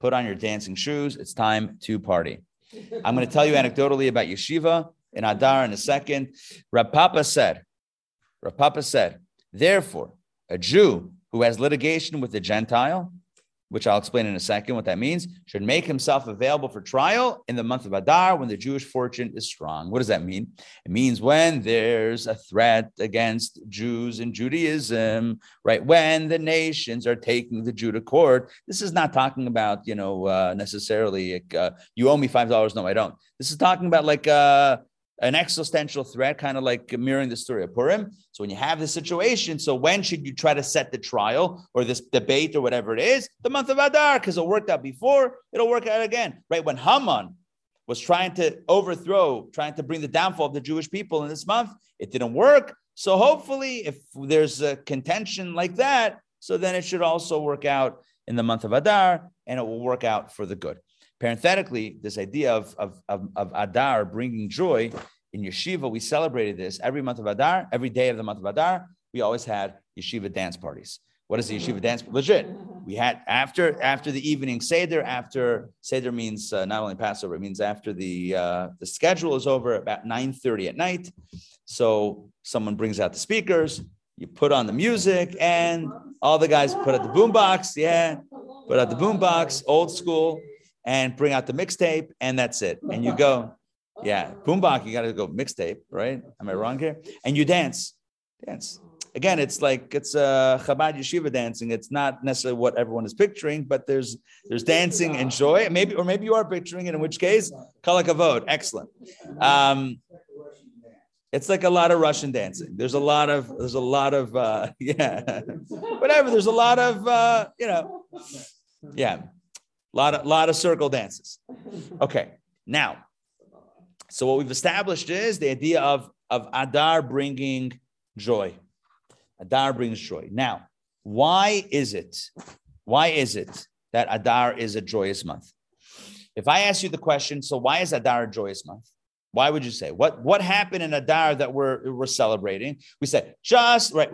put on your dancing shoes. It's time to party. I'm going to tell you anecdotally about yeshiva in Adar in a second. Rav Papa said, Rav Papa said, therefore, a Jew who has litigation with a Gentile which I'll explain in a second what that means, should make himself available for trial in the month of Adar when the Jewish fortune is strong. What does that mean? It means when there's a threat against Jews and Judaism, right? When the nations are taking the Jew to court. This is not talking about, you know, uh, necessarily uh, you owe me $5. No, I don't. This is talking about like, uh, an existential threat, kind of like mirroring the story of Purim. So when you have this situation, so when should you try to set the trial or this debate or whatever it is? The month of Adar, because it worked out before, it'll work out again, right? When Haman was trying to overthrow, trying to bring the downfall of the Jewish people in this month, it didn't work. So hopefully, if there's a contention like that, so then it should also work out in the month of Adar, and it will work out for the good. Parenthetically, this idea of, of, of, of Adar bringing joy in yeshiva, we celebrated this every month of Adar, every day of the month of Adar. We always had yeshiva dance parties. What is the yeshiva dance? Legit. We had after after the evening seder. After seder means uh, not only Passover, it means after the uh, the schedule is over about nine thirty at night. So someone brings out the speakers. You put on the music, and all the guys put out the boombox. Yeah, put out the boombox, old school, and bring out the mixtape, and that's it. And you go, yeah, boombox. You got to go mixtape, right? Am I wrong here? And you dance, dance again, it's like it's a Chabad yeshiva dancing. It's not necessarily what everyone is picturing, but there's there's dancing and joy. Maybe or maybe you are picturing it. In which case, kol hakavod, excellent. Um, it's like a lot of Russian dancing. There's a lot of there's a lot of uh, yeah, whatever. There's a lot of uh, you know, yeah, lot of lot of circle dances. Okay, now, so what we've established is the idea of of Adar bringing joy. Adar brings joy. Now, why is it? Why is it that Adar is a joyous month? If I ask you the question, so why is Adar a joyous month? Why would you say what what happened in Adar that we're we're celebrating? We say just right.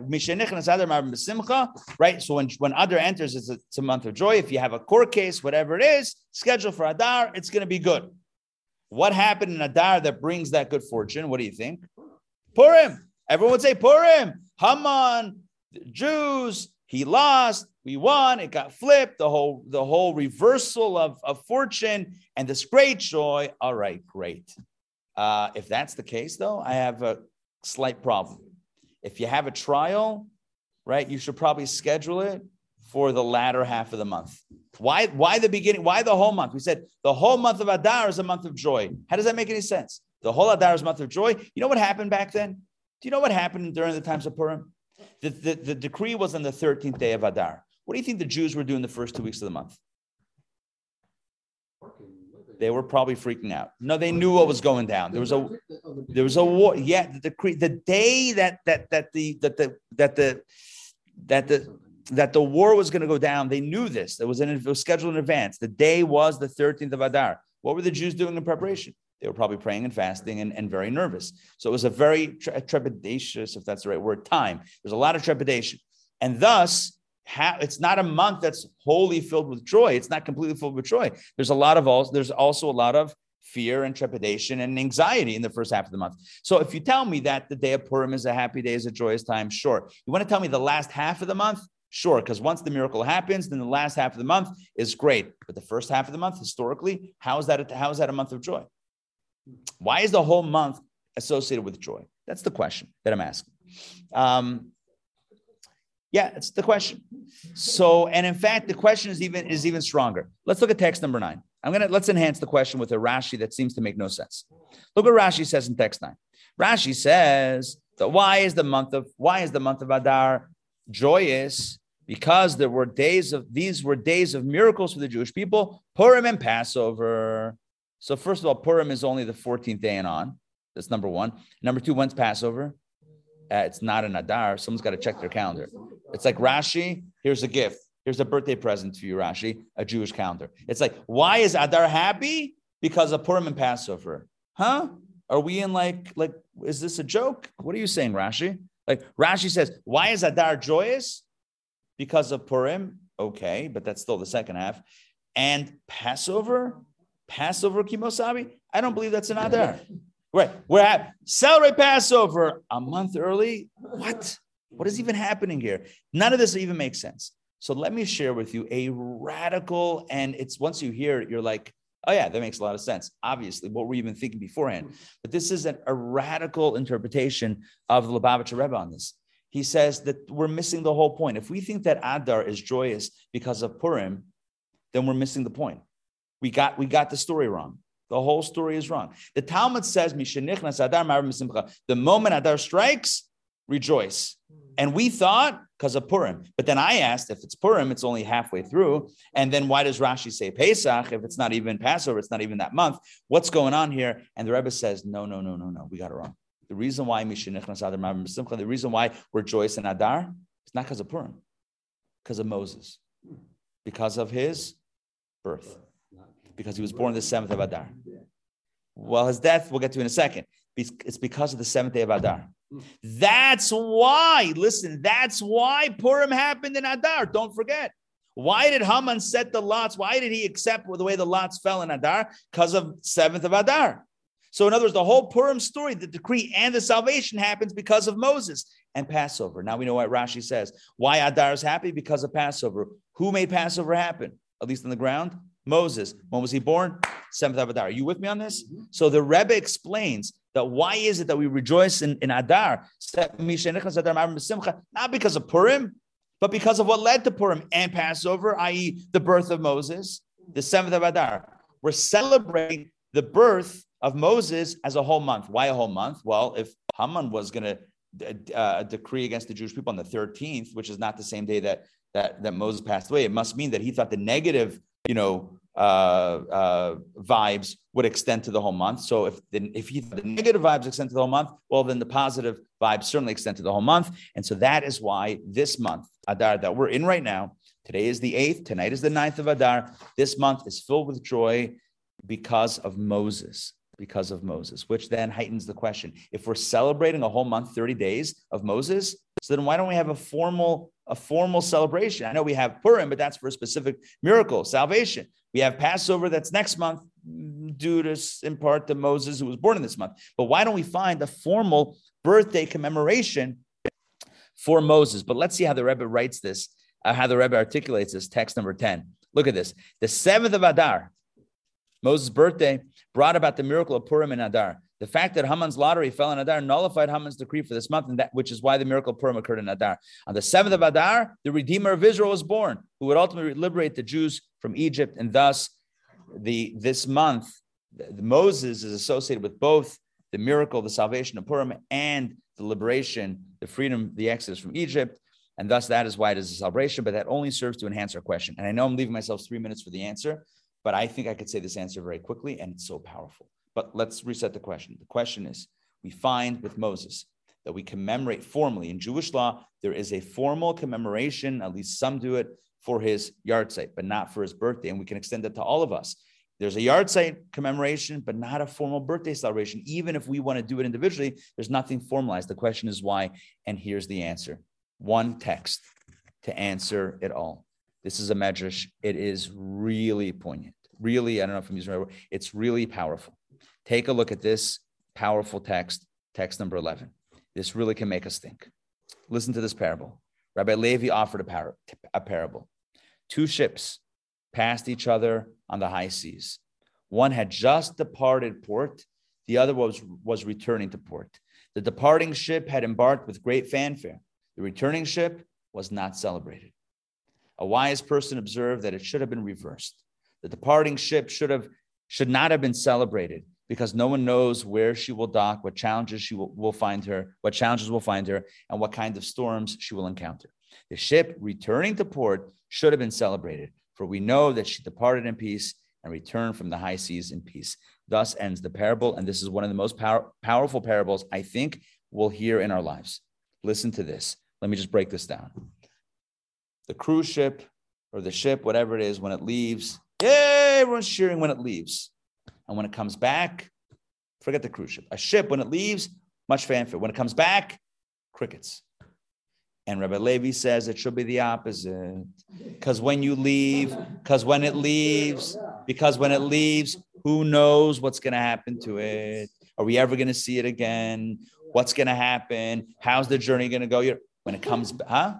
Right. So when when Adar enters, it's a, it's a month of joy. If you have a court case, whatever it is, schedule for Adar, it's going to be good. What happened in Adar that brings that good fortune? What do you think? Purim. Everyone would say Purim. Haman, Jews, he lost, we won, it got flipped, the whole the whole reversal of, of fortune and this great joy. All right, great. Uh, if that's the case, though, I have a slight problem. If you have a trial, right, you should probably schedule it for the latter half of the month. Why, why the beginning? Why the whole month? We said the whole month of Adar is a month of joy. How does that make any sense? The whole Adar is a month of joy. You know what happened back then? Do you know what happened during the times of Purim? The, the, the decree was on the 13th day of Adar. What do you think the Jews were doing the first two weeks of the month? They were probably freaking out. No, they knew what was going down. There was a there was a war. Yeah, the decree, the day that that that the that the that the that the that the war was going to go down, they knew this. There was, an it was scheduled in advance. The day was the 13th of Adar. What were the Jews doing in preparation? They were probably praying and fasting and, and very nervous. So it was a very tre- trepidatious, if that's the right word, time. There's a lot of trepidation. And thus, ha- it's not a month that's wholly filled with joy. It's not completely filled with joy. There's a lot of also, there's also a lot of fear and trepidation and anxiety in the first half of the month. So if you tell me that the day of Purim is a happy day, is a joyous time, sure. You want to tell me the last half of the month? Sure, because once the miracle happens, then the last half of the month is great. But the first half of the month, historically, how is that? A, how is that a month of joy? Why is the whole month associated with joy? That's the question that I'm asking. Um, yeah, it's the question. So, and in fact, the question is even is even stronger. Let's look at text number nine. I'm gonna let's enhance the question with a Rashi that seems to make no sense. Look what Rashi says in text nine. Rashi says that why is the month of why is the month of Adar joyous? Because there were days of these were days of miracles for the Jewish people, Purim and Passover. So first of all, Purim is only the 14th day and on. That's number one. Number two, when's Passover? Uh, it's not an Adar. Someone's got to check their calendar. It's like Rashi. Here's a gift. Here's a birthday present for you, Rashi. A Jewish calendar. It's like, why is Adar happy? Because of Purim and Passover. Huh? Are we in like like? Is this a joke? What are you saying, Rashi? Like Rashi says, why is Adar joyous? Because of Purim. Okay, but that's still the second half. And Passover. Passover kimosabi? I don't believe that's an Adar. Right. We're at celebrate Passover a month early. What? What is even happening here? None of this even makes sense. So let me share with you a radical, and it's once you hear it, you're like, oh yeah, that makes a lot of sense. Obviously, what were you even thinking beforehand? But this is an, a radical interpretation of the Lubavitcher Rebbe on this. He says that we're missing the whole point. If we think that Adar is joyous because of Purim, then we're missing the point. We got we got the story wrong. The whole story is wrong. The Talmud says, The moment Adar strikes, rejoice. And we thought because of Purim. But then I asked if it's Purim, it's only halfway through. And then why does Rashi say Pesach if it's not even Passover? It's not even that month. What's going on here? And the Rebbe says, no, no, no, no, no. We got it wrong. the reason why the reason why we're joyous in Adar is not because of Purim, because of Moses, because of his birth, because he was born the seventh of Adar. Well, his death we'll get to in a second. It's because of the seventh day of Adar. That's why, listen, that's why Purim happened in Adar. Don't forget. Why did Haman set the lots? Why did he accept the way the lots fell in Adar? Because of seventh of Adar. So, in other words, the whole Purim story, the decree and the salvation happens because of Moses and Passover. Now we know what Rashi says. Why Adar is happy? Because of Passover. Who made Passover happen? At least on the ground? Moses. When was he born? Seventh of Adar. Are you with me on this? Mm-hmm. So the Rebbe explains that why is it that we rejoice in, in Adar? Not because of Purim, but because of what led to Purim and Passover, i.e., the birth of Moses, the seventh of Adar. We're celebrating the birth of Moses as a whole month. Why a whole month? Well, if Haman was going to uh, decree against the Jewish people on the 13th, which is not the same day that, that, that Moses passed away, it must mean that he thought the negative, you know, uh, uh, vibes would extend to the whole month. So if the, if he, the negative vibes extend to the whole month, well, then the positive vibes certainly extend to the whole month. And so that is why this month, Adar, that we're in right now, today is the 8th, tonight is the 9th of Adar. This month is filled with joy because of Moses because of Moses, which then heightens the question. If we're celebrating a whole month, 30 days of Moses, so then why don't we have a formal, a formal celebration? I know we have Purim, but that's for a specific miracle, salvation. We have Passover that's next month, due to in part to Moses, who was born in this month. But why don't we find a formal birthday commemoration for Moses? But let's see how the Rebbe writes this, uh, how the Rebbe articulates this text number 10. Look at this. The seventh of Adar, Moses' birthday brought about the miracle of Purim and Adar. The fact that Haman's lottery fell in Adar nullified Haman's decree for this month, and that which is why the miracle Purim occurred in Adar. On the seventh of Adar, the Redeemer of Israel was born, who would ultimately liberate the Jews from Egypt, and thus the this month, the, Moses is associated with both the miracle, the salvation of Purim, and the liberation, the freedom, the exodus from Egypt. And thus, that is why it is a celebration, but that only serves to enhance our question. And I know I'm leaving myself three minutes for the answer, but I think I could say this answer very quickly, and it's so powerful. But let's reset the question. The question is we find with Moses that we commemorate formally in Jewish law, there is a formal commemoration, at least some do it for his yard yahrzeit, but not for his birthday. And we can extend that to all of us. There's a yard yahrzeit commemoration, but not a formal birthday celebration. Even if we want to do it individually, there's nothing formalized. The question is why. And here's the answer one text to answer it all. This is a medrash. It is really poignant. Really, I don't know if I'm using the right word. It's really powerful. Take a look at this powerful text, text number 11. This really can make us think. Listen to this parable. Rabbi Levi offered a, par- a parable. Two ships passed each other on the high seas. One had just departed port, the other was, was returning to port. The departing ship had embarked with great fanfare. The returning ship was not celebrated. A wise person observed that it should have been reversed. The departing ship should have should not have been celebrated because no one knows where she will dock, what challenges she will, will find her, what challenges will find her, and what kind of storms she will encounter. The ship returning to port should have been celebrated, for we know that she departed in peace and returned from the high seas in peace. Thus ends the parable, and this is one of the most power, powerful parables I think we'll hear in our lives. Listen to this. Let me just break this down the cruise ship or the ship, whatever it is, when it leaves, yeah, everyone's cheering when it leaves. And when it comes back, forget the cruise ship. A ship, when it leaves, much fanfare. When it comes back, crickets. And Rabbi Levi says it should be the opposite. Because when you leave, because when it leaves, because when it leaves, who knows what's going to happen to it? Are we ever going to see it again? What's going to happen? How's the journey going to go? You're, when it comes, huh?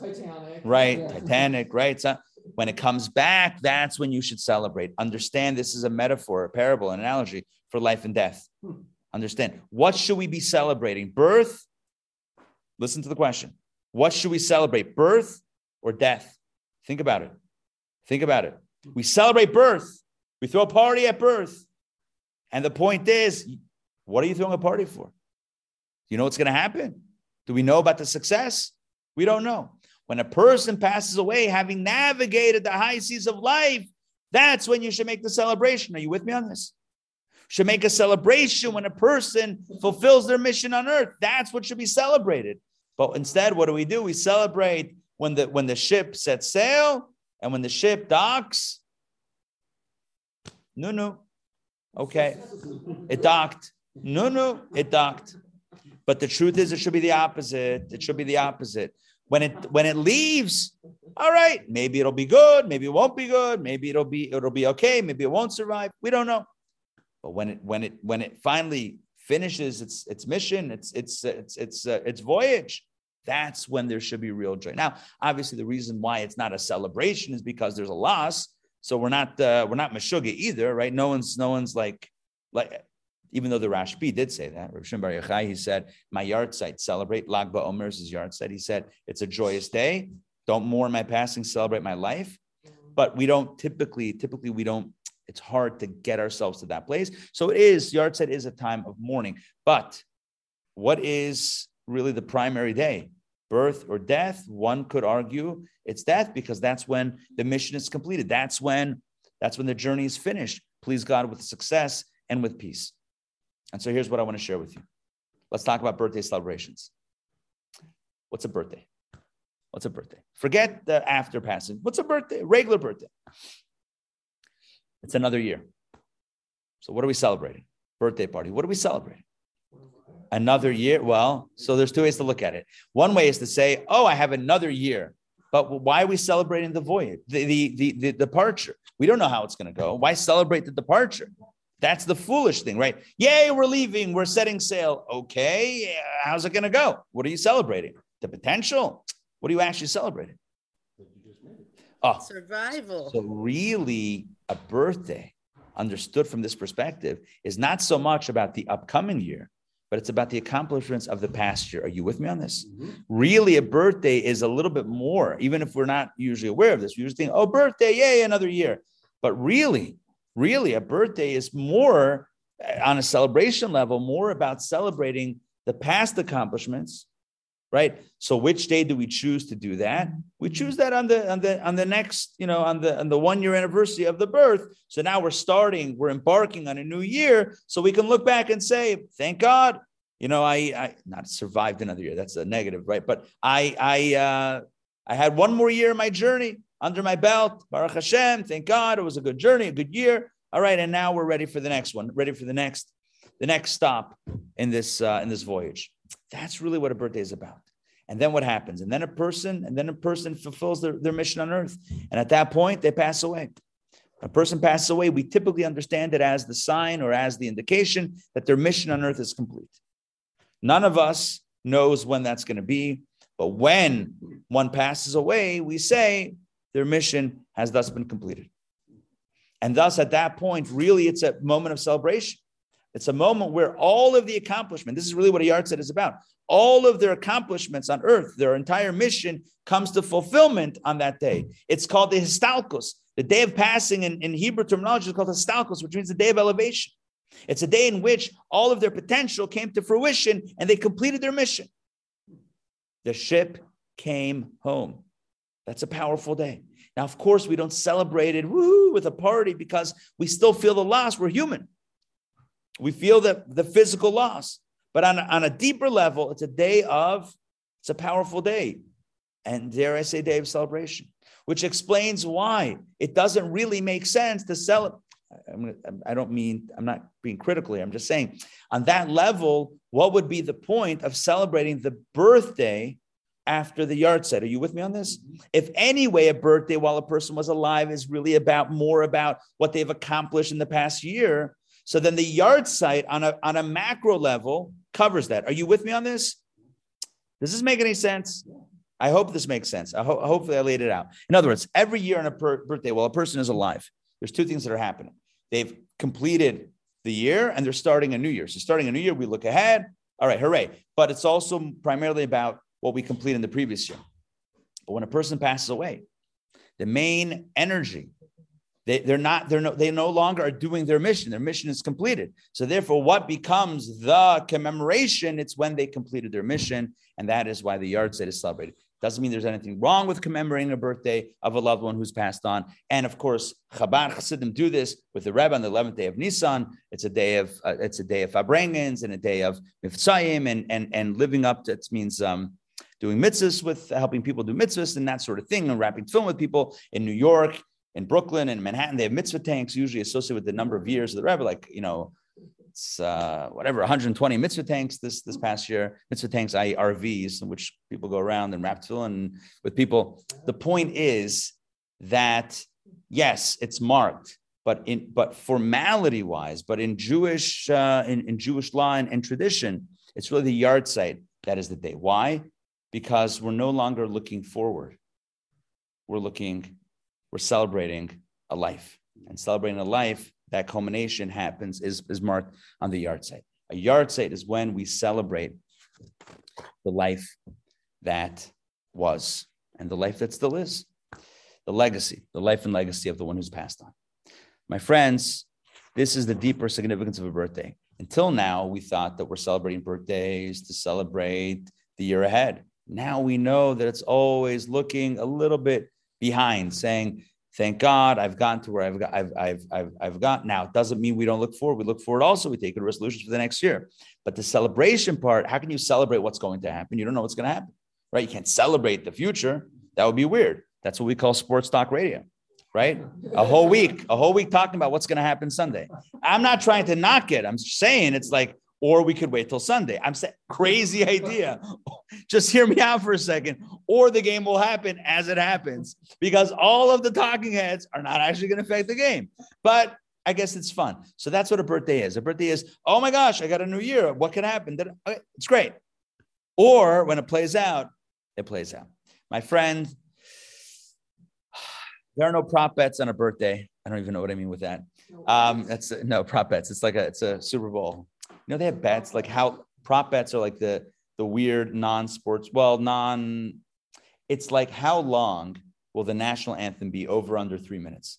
Titanic. Right, Yeah. Titanic, right? So when it comes back, that's when you should celebrate. Understand this is a metaphor, a parable, an analogy for life and death. Hmm. Understand what should we be celebrating? Birth. Listen to the question. What should we celebrate? Birth or death? Think about it. Think about it. We celebrate birth. We throw a party at birth. And the point is, what are you throwing a party for? Do you know what's going to happen? Do we know about the success? We don't know. When a person passes away, having navigated the high seas of life, that's when you should make the celebration. Are you with me on this? Should make a celebration when a person fulfills their mission on earth. That's what should be celebrated. But instead, what do we do? We celebrate when the when the ship sets sail and when the ship docks. No, no. Okay. It docked. No, no, it docked. But the truth is, it should be the opposite. It should be the opposite. When it when it leaves, all right, maybe it'll be good, maybe it won't be good, maybe it'll be it'll be okay, maybe it won't survive. We don't know. But when it when it when it finally finishes its its mission, its its its its uh, its voyage, that's when there should be real joy. Now, obviously, the reason why it's not a celebration is because there's a loss. So we're not uh, we're not meshuga either, right? No one's no one's like like even though the Rashbi did say that, Rav Bar Yochai, he said, my yahrzeit, celebrate Lag BaOmer is his yahrzeit. He said, it's a joyous day. Don't mourn my passing, celebrate my life. But we don't typically, typically we don't, it's hard to get ourselves to that place. So it is, yahrzeit is a time of mourning. But what is really the primary day? Birth or death? One could argue it's death because that's when the mission is completed. That's when, that's when the journey is finished. Please God with success and with peace. And so here's what I want to share with you. Let's talk about birthday celebrations. What's a birthday? What's a birthday? Forget the after passing. What's a birthday? Regular birthday. It's another year. So what are we celebrating? Birthday party. What are we celebrating? Another year. Well, so there's two ways to look at it. One way is to say, oh, I have another year. But why are we celebrating the voyage, the, the, the, the departure? We don't know how it's going to go. Why celebrate the departure? That's the foolish thing, right? Yay, we're leaving, we're setting sail. Okay, how's it going to go? What are you celebrating? The potential? What are you actually celebrating? Oh, survival. So, really, a birthday, understood from this perspective, is not so much about the upcoming year, but it's about the accomplishments of the past year. Are you with me on this? Mm-hmm. Really, a birthday is a little bit more, even if we're not usually aware of this. We usually think, oh, birthday, yay, another year. But really, really a birthday is more uh, on a celebration level, more about celebrating the past accomplishments, right? So which day do we choose to do that? We choose that on the on the on the next, you know, on the on the one year anniversary of the birth. So now we're starting, we're embarking on a new year, so we can look back and say, thank God, you know, I I not survived another year. That's a negative, right? But I I uh I had one more year in my journey under my belt. Baruch Hashem, thank God, it was a good journey, a good year. All right, and now we're ready for the next one, ready for the next, the next stop in this uh, in this voyage. That's really what a birthday is about. And then what happens? And then a person, and then a person fulfills their, their mission on earth. And at that point, they pass away. A person passes away, we typically understand it as the sign or as the indication that their mission on earth is complete. None of us knows when that's going to be, but when one passes away, we say their mission has thus been completed. And thus, at that point, really, it's a moment of celebration. It's a moment where all of the accomplishment, this is really what a yahrzeit is about. All of their accomplishments on earth, their entire mission comes to fulfillment on that day. It's called the Histalkos. The day of passing in, in Hebrew terminology is called Histalkos, which means the day of elevation. It's a day in which all of their potential came to fruition and they completed their mission. The ship came home. That's a powerful day. Now, of course, we don't celebrate it with a party because we still feel the loss. We're human. We feel the, the physical loss. But on, on a deeper level, it's a day of, it's a powerful day. And dare I say, day of celebration, which explains why it doesn't really make sense to celebrate. I don't mean, I'm not being critical here. I'm just saying, on that level, what would be the point of celebrating the birthday after the yahrzeit. Are you with me on this? Mm-hmm. If anyway, a birthday while a person was alive is really about more about what they've accomplished in the past year. So then the yahrzeit on a, on a macro level covers that. Are you with me on this? Does this make any sense? I hope this makes sense. I ho- hopefully I laid it out. In other words, every year on a per- birthday, while a person is alive, there's two things that are happening. They've completed the year and they're starting a new year. So starting a new year, we look ahead. All right, hooray. But it's also primarily about what we complete in the previous year. But when a person passes away, the main energy, they, they're not, they're no, they no longer are doing their mission. Their mission is completed. So therefore, what becomes the commemoration? It's when they completed their mission, and that is why the yahrzeit is celebrated. Doesn't mean there's anything wrong with commemorating a birthday of a loved one who's passed on. And of course, Chabad Chassidim do this with the Rebbe on the 11th day of Nisan. It's a day of uh, it's a day of Farbrengens and a day of Mivtzoyim and and and living up. That means um, doing mitzvahs with helping people do mitzvahs and that sort of thing, and wrapping tefillin with people in New York, in Brooklyn, and Manhattan. They have mitzvah tanks usually associated with the number of years of the rabbi, like you know it's uh, whatever 120 mitzvah tanks this this past year. Mitzvah tanks, i.e., RVs, in which people go around and wrap tefillin with people. The point is that yes, it's marked, but in but formality wise, but in Jewish uh, in, in Jewish law and, and tradition, it's really the yahrzeit that is the day. Why? Because we're no longer looking forward. We're looking, we're celebrating a life, and celebrating a life that culmination happens is, is marked on the yahrzeit. A yahrzeit is when we celebrate the life that was and the life that still is, the legacy, the life and legacy of the one who's passed on. My friends, this is the deeper significance of a birthday. Until now, we thought that we're celebrating birthdays to celebrate the year ahead. Now we know that it's always looking a little bit behind, saying, thank God I've gotten to where I've got, I've, I've, I've, I've got now. It doesn't mean we don't look forward. We look forward also. We take resolutions for the next year. But the celebration part, how can you celebrate what's going to happen? You don't know what's going to happen, right? You can't celebrate the future. That would be weird. That's what we call sports talk radio, right? A whole week, a whole week talking about what's going to happen Sunday. I'm not trying to knock it. I'm saying it's like or we could wait till Sunday. I'm saying crazy idea. Just hear me out for a second. Or the game will happen as it happens because all of the talking heads are not actually going to affect the game. But I guess it's fun. So that's what a birthday is. A birthday is, oh my gosh, I got a new year. What can happen? It's great. Or when it plays out, it plays out. My friend, there are no prop bets on a birthday. I don't even know what I mean with that. Um, that's no prop bets. It's like a it's a Super Bowl know they have bets like how prop bets are like the the weird non-sports well non it's like how long will the national anthem be over under three minutes?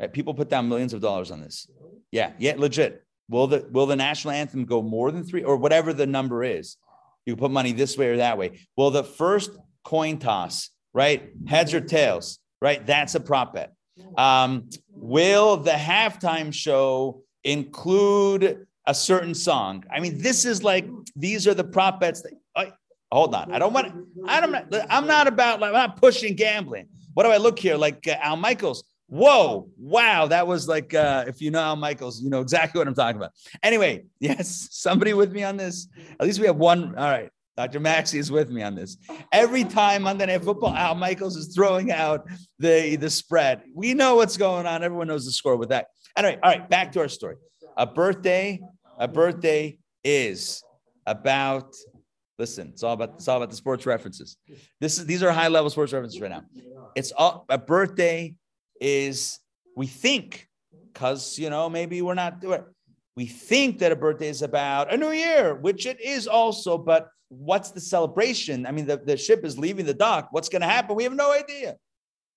Right? People put down millions of dollars on this. Yeah yeah legit. Will the will the national anthem go more than three or whatever the number is you put money this way or that way. Well the first coin toss right heads or tails right that's a prop bet. Um, will the halftime show include a certain song. I mean, this is like these are the prop bets. That, oh, hold on, I don't want. I don't. I'm not about. I'm not pushing gambling. What do I look here? Like uh, Al Michaels. Whoa, wow, that was like uh, if you know Al Michaels, you know exactly what I'm talking about. Anyway, yes, somebody with me on this. At least we have one. All right, Dr. Maxey is with me on this. Every time Monday Night Football, Al Michaels is throwing out the, the spread. We know what's going on. Everyone knows the score with that. Anyway, all right, back to our story. A birthday a birthday is about listen it's all about it's all about the sports references. This is these are high level sports references right now. It's all a birthday is we think because you know maybe we're not doing we think that a birthday is about a new year which it is also but what's the celebration? I mean the, the ship is leaving the dock. What's going to happen? We have no idea.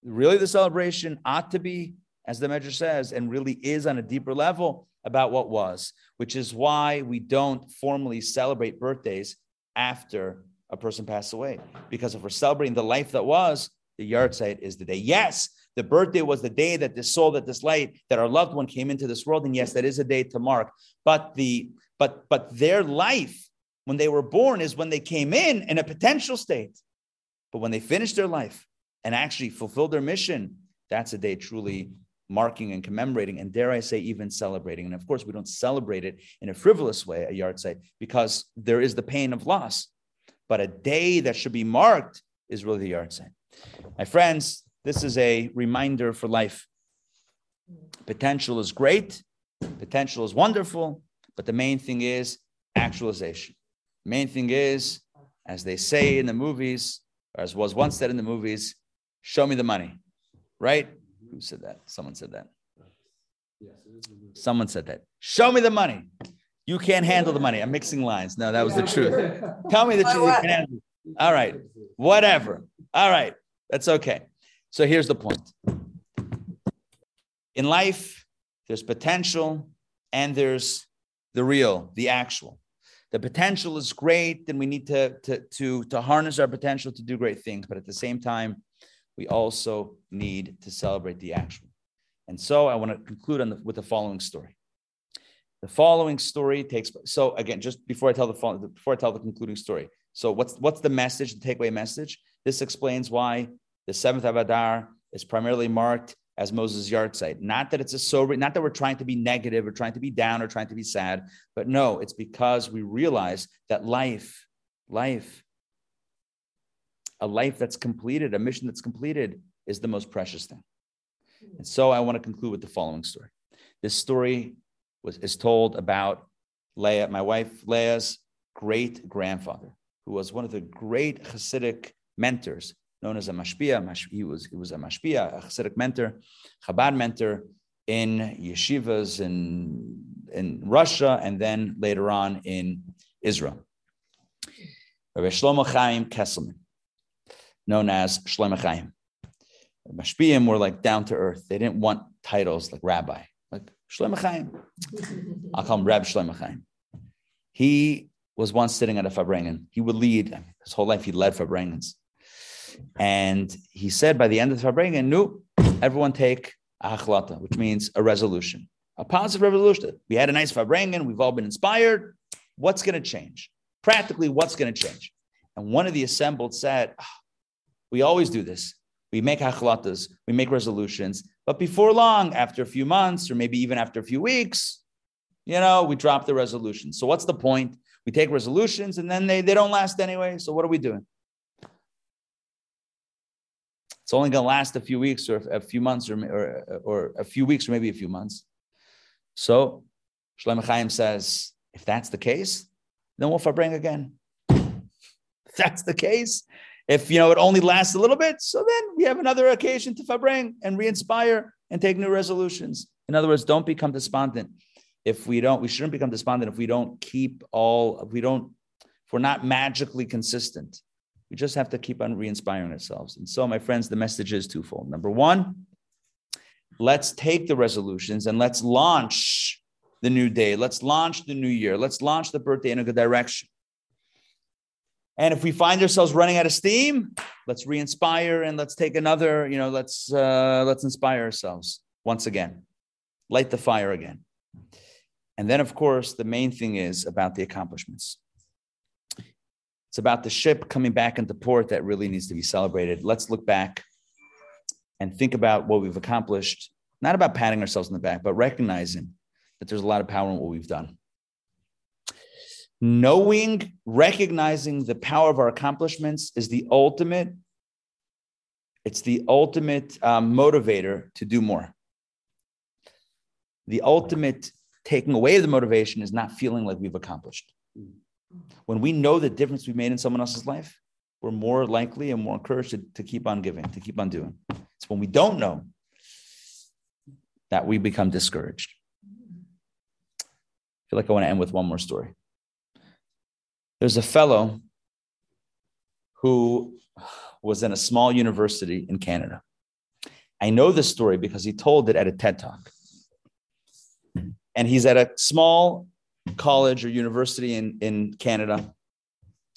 Really the celebration ought to be as the medrash says and really is on a deeper level about what was, which is why we don't formally celebrate birthdays after a person passed away. Because if we're celebrating the life that was, the yahrzeit is the day. Yes, the birthday was the day that this soul, that this light, that our loved one came into this world, and yes, that is a day to mark. But the but but their life when they were born is when they came in in a potential state. But when they finished their life and actually fulfilled their mission, that's a day truly marking and commemorating, and dare I say, even celebrating. And of course, we don't celebrate it in a frivolous way, a yard yahrzeit, because there is the pain of loss. But a day that should be marked is really the yard yahrzeit. My friends, this is a reminder for life. Potential is great, potential is wonderful, but the main thing is actualization. The main thing is, as they say in the movies, or as was once said in the movies, show me the money, right? Who said that? Someone said that. Yes. Someone said that. Show me the money. You can't handle the money. I'm mixing lines. No, that was the truth. Tell me the truth. All right. Whatever. All right. That's okay. So here's the point. In life, there's potential and there's the real, the actual. the potential is great, and we need to, to, to, to harness our potential to do great things. But at the same time, we also need to celebrate the actual. And so I want to conclude on the, with the following story. The following story takes so again, just before I tell the before I tell the concluding story. So what's what's the message, the takeaway message? This explains why the seventh of Adar is primarily marked as Moses' yahrzeit. Not that it's a sober, not that we're trying to be negative or trying to be down or trying to be sad, but no, it's because we realize that life, life, a life that's completed, a mission that's completed is the most precious thing. Hmm. And so I want to conclude with the following story. This story was is told about Leah, my wife Leah's great grandfather, who was one of the great Hasidic mentors known as a mashpia. He was, he was a mashpia, a Hasidic mentor, Chabad mentor in yeshivas in, in Russia and then later on in Israel. Rabbi Shlomo Chaim Kesselman, known as Shlomo Chaim. Mashpiyim were like down to earth. They didn't want titles like rabbi, like Shlomo Chaim. I'll call him Reb Shlomo Chaim. He was once sitting at a Farbrengen. He would lead his whole life. He led Farbrengens. And he said by the end of the Farbrengen, no, everyone take a hachlata, which means a resolution, a positive resolution. We had a nice Farbrengen. We've all been inspired. What's going to change? Practically, what's going to change? And one of the assembled said, oh, we always do this. We make hachlatas, we make resolutions, but before long, after a few months, or maybe even after a few weeks, you know, we drop the resolution. So what's the point? We take resolutions and then they, they don't last anyway. So what are we doing? It's only going to last a few weeks or a few months or, or, or a few weeks or maybe a few months. So Shlomo Chaim says, if that's the case, then we'll farbring again. if that's the case, if you know it only lasts a little bit, so then we have another occasion to farbring and re-inspire and take new resolutions. In other words, don't become despondent. If we don't, we shouldn't become despondent if we don't keep all, if we don't, if we're not magically consistent. We just have to keep on re inspiring ourselves. And so, my friends, the message is twofold. Number one, let's take the resolutions and let's launch the new day. Let's launch the new year. Let's launch the birthday in a good direction. And if we find ourselves running out of steam, let's re-inspire and let's take another, you know, let's uh, let's inspire ourselves once again. Light the fire again. And then, of course, the main thing is about the accomplishments. It's about the ship coming back into port that really needs to be celebrated. Let's look back and think about what we've accomplished, not about patting ourselves on the back, but recognizing that there's a lot of power in what we've done. Knowing, recognizing the power of our accomplishments is the ultimate, it's the ultimate um, motivator to do more. The ultimate taking away the motivation is not feeling like we've accomplished. When we know the difference we've made in someone else's life, we're more likely and more encouraged to, to keep on giving, to keep on doing. It's when we don't know that we become discouraged. I feel like I want to end with one more story. There's a fellow who was in a small university in Canada. I know this story because he told it at a TED Talk. And he's at a small college or university in, in Canada.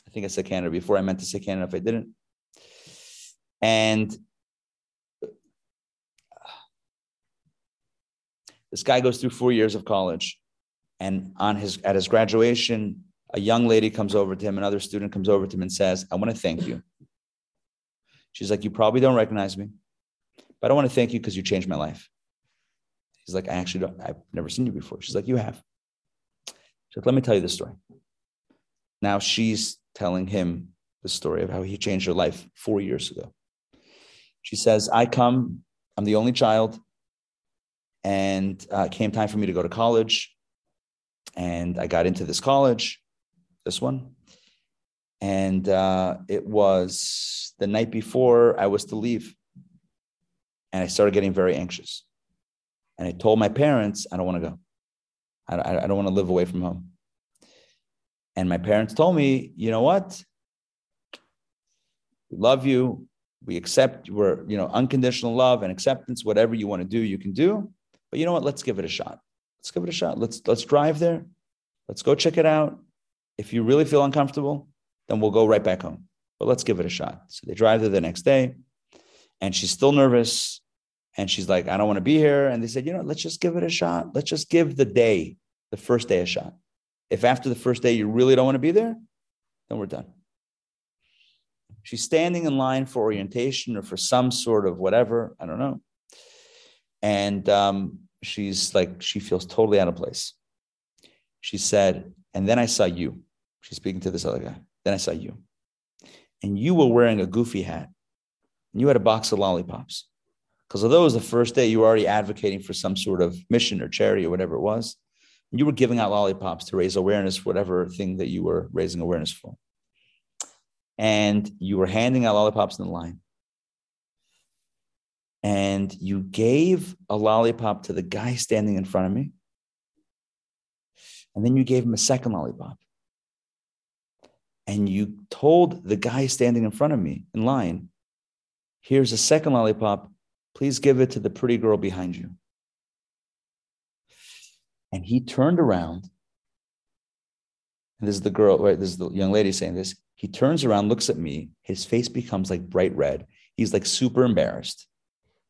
I think I said Canada before. I meant to say Canada if I didn't. And this guy goes through four years of college. And on his at his graduation, a young lady comes over to him, another student comes over to him and says, I want to thank you. She's like, You probably don't recognize me, but I want to thank you because you changed my life. He's like, I actually don't, I've never seen you before. She's like, You have. She's like, let me tell you the story. Now she's telling him the story of how he changed her life four years ago. She says, I come, I'm the only child, and uh, came time for me to go to college. And I got into this college, this one. And uh, it was the night before I was to leave. And I started getting very anxious. And I told my parents, I don't want to go. I, I don't want to live away from home. And my parents told me, you know what? We love you. We accept, we're, you know, unconditional love and acceptance, whatever you want to do, you can do. But you know what? Let's give it a shot. Let's give it a shot. Let's let's drive there. Let's go check it out. If you really feel uncomfortable, then we'll go right back home. But let's give it a shot. So they drive there the next day, and she's still nervous. And she's like, I don't want to be here. And they said, you know, let's just give it a shot. Let's just give the day, the first day, a shot. If after the first day you really don't want to be there, then we're done. She's standing in line for orientation or for some sort of whatever. I don't know. And um, she's like, she feels totally out of place. She said, and then I saw you. She's speaking to this other guy. Then I saw you. And you were wearing a goofy hat. And you had a box of lollipops. Because although it was the first day, you were already advocating for some sort of mission or charity or whatever it was. You were giving out lollipops to raise awareness for whatever thing that you were raising awareness for. And you were handing out lollipops in the line. And you gave a lollipop to the guy standing in front of me. And then you gave him a second lollipop. And you told the guy standing in front of me in line, here's a second lollipop. Please give it to the pretty girl behind you. And he turned around. And this is the girl, right? This is the young lady saying this. He turns around, looks at me. His face becomes like bright red. He's like super embarrassed.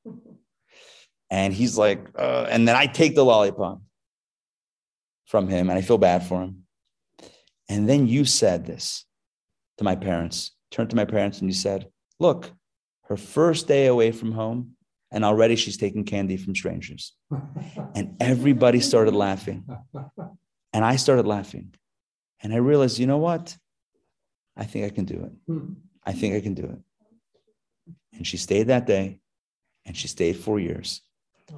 And he's like, uh, and then I take the lollipop from him and I feel bad for him. And then you said this to my parents, turned to my parents and you said, Look, her first day away from home, and already she's taking candy from strangers. And everybody started laughing. And I started laughing. And I realized, you know what? I think I can do it. Hmm. I think I can do it. And she stayed that day and she stayed four years.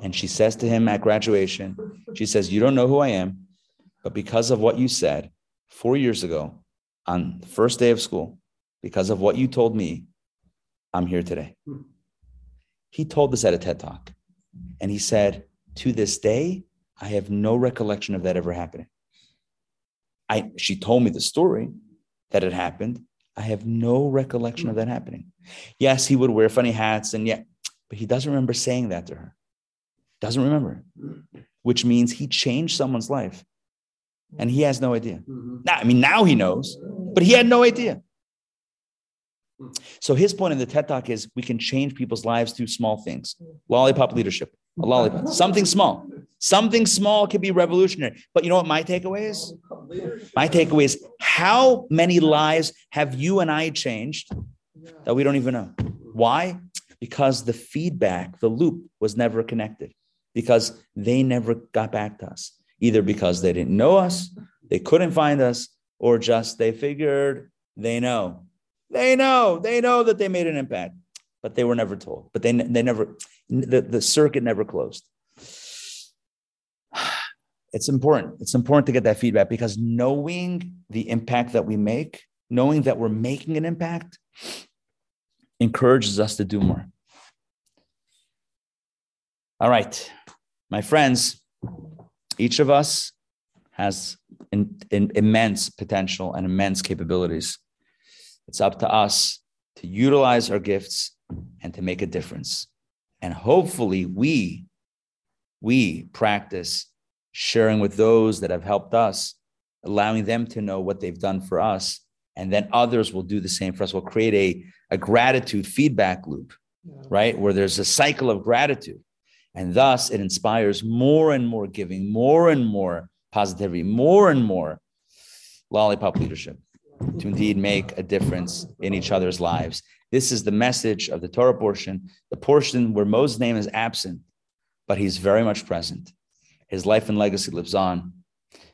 And she says to him at graduation, she says, You don't know who I am, but because of what you said four years ago on the first day of school, because of what you told me, I'm here today. Hmm. He told this at a TED talk. And he said, To this day, I have no recollection of that ever happening. I, she told me the story that it happened. I have no recollection of that happening. Yes, he would wear funny hats and yeah, but he doesn't remember saying that to her. Doesn't remember, which means he changed someone's life and he has no idea. Mm-hmm. Now, I mean, now he knows, but he had no idea. So his point in the TED Talk is we can change people's lives through small things. Lollipop leadership, a lollipop, something small. Something small can be revolutionary. But you know what my takeaway is? My takeaway is how many lives have you and I changed that we don't even know? Why? Because the feedback, the loop was never connected, because they never got back to us, either because they didn't know us, they couldn't find us, or just they figured they know. They know, they know that they made an impact, but they were never told. But they, they never, the, the circuit never closed. It's important. It's important to get that feedback because knowing the impact that we make, knowing that we're making an impact, encourages us to do more. All right, my friends, each of us has in, in immense potential and immense capabilities. It's up to us to utilize our gifts and to make a difference. And hopefully, we we practice sharing with those that have helped us, allowing them to know what they've done for us, and then others will do the same for us. We'll create a, a gratitude feedback loop, right? Where there's a cycle of gratitude. And thus it inspires more and more giving, more and more positivity, more and more lollipop leadership to indeed make a difference in each other's lives. This is the message of the Torah portion, the portion where Moses' name is absent, but he's very much present. His life and legacy lives on.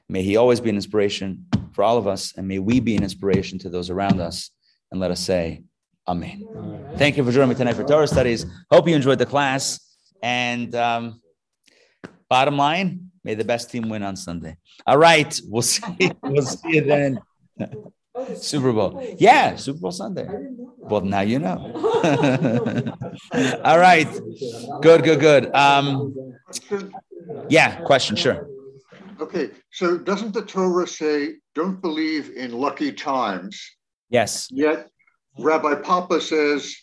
May he always be an inspiration for all of us, and may we be an inspiration to those around us. And let us say, Amen. Amen. Thank you for joining me tonight for Torah studies. Hope you enjoyed the class. And um, bottom line, may the best team win on Sunday. All right, we'll see. We'll see you then. Super Bowl. Yeah, Super Bowl Sunday. Well, now you know. All right. Good, good, good. Um, yeah, question, sure. Okay, so doesn't the Torah say, don't believe in lucky times? Yes. Yet Rabbi Papa says,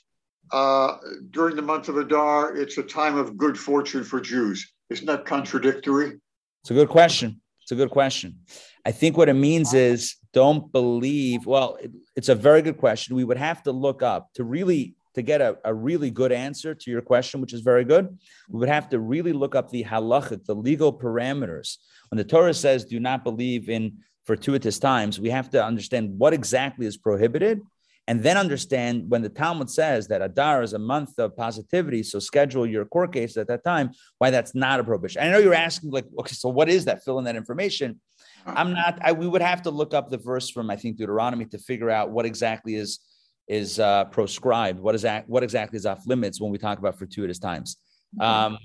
uh, during the month of Adar, it's a time of good fortune for Jews. Isn't that contradictory? It's a good question. It's a good question. I think what it means is don't believe. Well, it, it's a very good question. We would have to look up to really to get a, a really good answer to your question, which is very good. We would have to really look up the halachic, the legal parameters. When the Torah says, "Do not believe in fortuitous times," we have to understand what exactly is prohibited and then understand when the Talmud says that Adar is a month of positivity, so schedule your court case at that time, why that's not a prohibition. I know you're asking, like, okay, so what is that? Fill in that information. I'm not, I, we would have to look up the verse from, I think, Deuteronomy to figure out what exactly is is uh, proscribed, what is that, what exactly is off limits when we talk about fortuitous times. Um,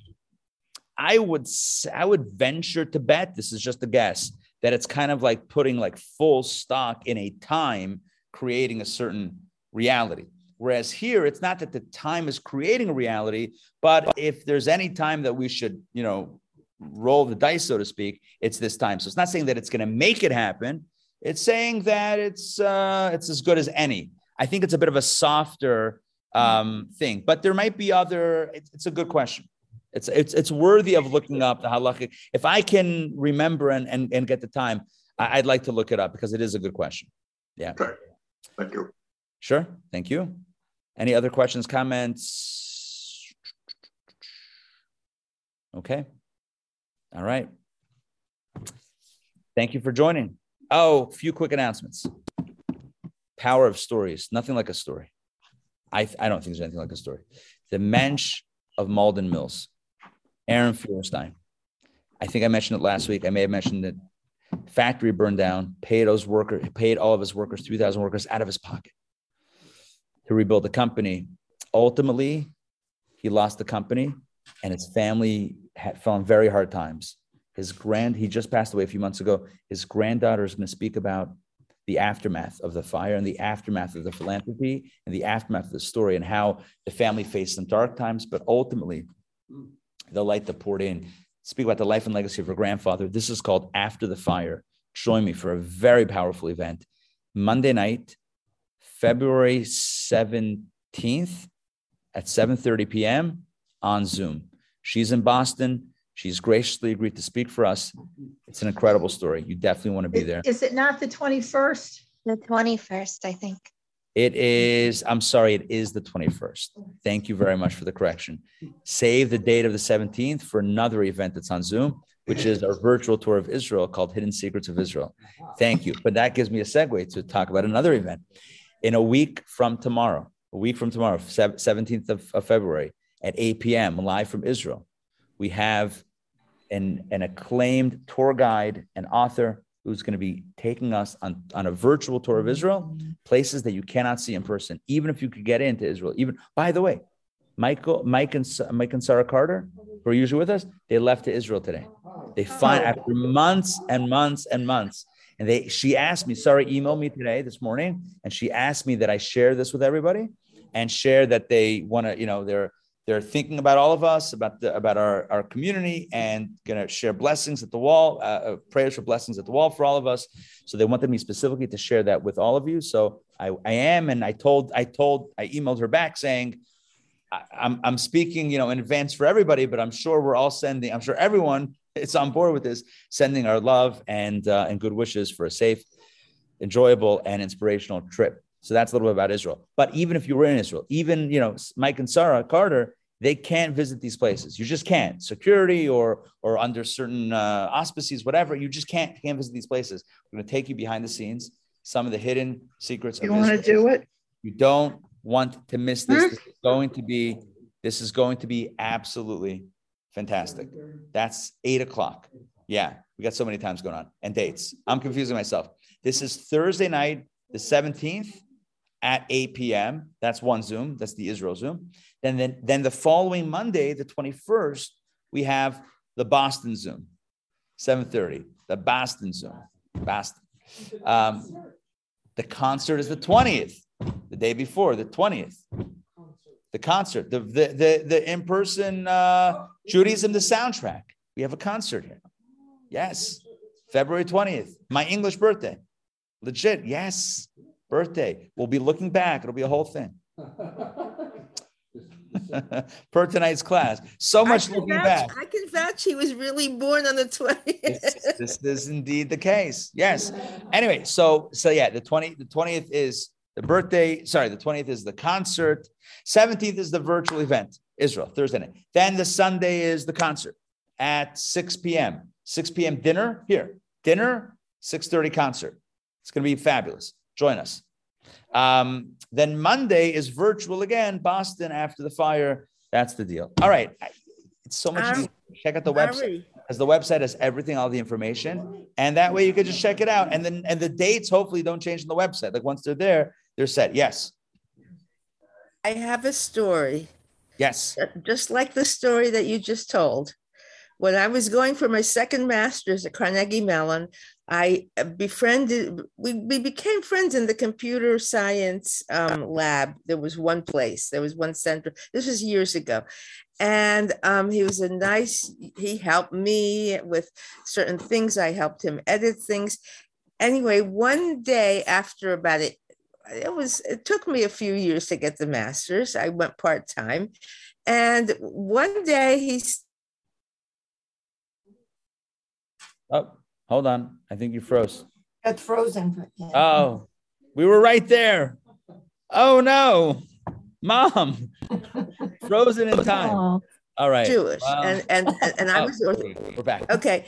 I would I would venture to bet, this is just a guess, that it's kind of like putting like full stock in a time creating a certain reality. Whereas here, it's not that the time is creating a reality, but if there's any time that we should, you know, roll the dice, so to speak, it's this time. So it's not saying that it's going to make it happen. It's saying that it's uh, it's as good as any. I think it's a bit of a softer um, thing, but there might be other. It's, it's a good question. It's it's it's worthy of looking up the halachic. If I can remember and and, and get the time, I'd like to look it up because it is a good question. Yeah. Okay. Thank you. Sure. Thank you. Any other questions, comments? Okay. All right. Thank you for joining. Oh, a few quick announcements. Power of stories. Nothing like a story. I, I don't think there's anything like a story. The Mensch of Malden Mills, Aaron Feuerstein. I think I mentioned it last week. I may have mentioned it Factory burned down, paid those workers, paid all of his workers, 3,000 workers out of his pocket to rebuild the company. Ultimately, he lost the company and his family had, fell in very hard times. His grand, he just passed away a few months ago. His granddaughter is going to speak about the aftermath of the fire and the aftermath of the philanthropy and the aftermath of the story and how the family faced some dark times, but ultimately the light that poured in speak about the life and legacy of her grandfather. This is called After the Fire. Join me for a very powerful event. Monday night, February 17th at 7:30 p.m. on Zoom. She's in Boston. She's graciously agreed to speak for us. It's an incredible story. You definitely want to be there. Is it not the 21st? The 21st, I think. It is, I'm sorry, it is the 21st. Thank you very much for the correction. Save the date of the 17th for another event that's on Zoom, which is our virtual tour of Israel called Hidden Secrets of Israel. Thank you. But that gives me a segue to talk about another event. In a week from tomorrow, a week from tomorrow, 17th of, of February at 8 p.m., live from Israel, we have an, an acclaimed tour guide and author who's going to be taking us on, on a virtual tour of Israel, mm-hmm. places that you cannot see in person, even if you could get into Israel. Even by the way, Michael, Mike and Mike and Sarah Carter, who are usually with us, they left to Israel today. They find oh. after months and months and months. And they she asked me, sorry, emailed me today this morning, and she asked me that I share this with everybody and share that they want to, you know, they're they're thinking about all of us, about the about our, our community, and going to share blessings at the wall, uh, uh, prayers for blessings at the wall for all of us. So they wanted me specifically to share that with all of you. So I, I am, and I told I told I emailed her back saying, I, I'm I'm speaking, you know, in advance for everybody, but I'm sure we're all sending. I'm sure everyone is on board with this, sending our love and uh, and good wishes for a safe, enjoyable, and inspirational trip. So that's a little bit about Israel. But even if you were in Israel, even you know Mike and Sarah Carter, they can't visit these places. You just can't. Security or or under certain uh, auspices, whatever, you just can't can't visit these places. We're going to take you behind the scenes, some of the hidden secrets. You want to do it? You don't want to miss this. This is going to be this is going to be absolutely fantastic. That's eight o'clock. Yeah, we got so many times going on and dates. I'm confusing myself. This is Thursday night, the 17th at 8 p.m. That's one Zoom. That's the Israel Zoom. Then, then, then the following Monday, the 21st, we have the Boston Zoom, 7:30. The Boston Zoom, Boston. Um, the concert is the 20th, the day before, the 20th. The concert, the the the, the in-person uh, Judaism, the soundtrack. We have a concert here. Yes, February 20th, my English birthday. Legit, yes birthday. We'll be looking back. It'll be a whole thing. per tonight's class. So much looking vouch, back. I can vouch he was really born on the 20th. this, this is indeed the case. Yes. Anyway, so so yeah, the 20 the 20th is the birthday. Sorry, the 20th is the concert. 17th is the virtual event, Israel, Thursday night. Then the Sunday is the concert at 6 p.m. 6 p.m. dinner here. Dinner, 6:30 concert. It's gonna be fabulous. Join us. Um, then Monday is virtual again, Boston after the fire. That's the deal. All right. It's so much easier. Check out the website because the website has everything, all the information, and that way you could just check it out. And then and the dates hopefully don't change on the website. Like once they're there, they're set. Yes. I have a story. Yes. Just like the story that you just told. When I was going for my second master's at Carnegie Mellon, I befriended, we, we became friends in the computer science um, lab. There was one place, there was one center. This was years ago. And um, he was a nice, he helped me with certain things. I helped him edit things. Anyway, one day after about it, it was, it took me a few years to get the master's. I went part time. And one day he's, Oh, hold on. I think you froze. Got frozen. Oh, we were right there. Oh no, mom, frozen in time. Oh. All right. Jewish, Well, and and and I oh, was we're back. okay.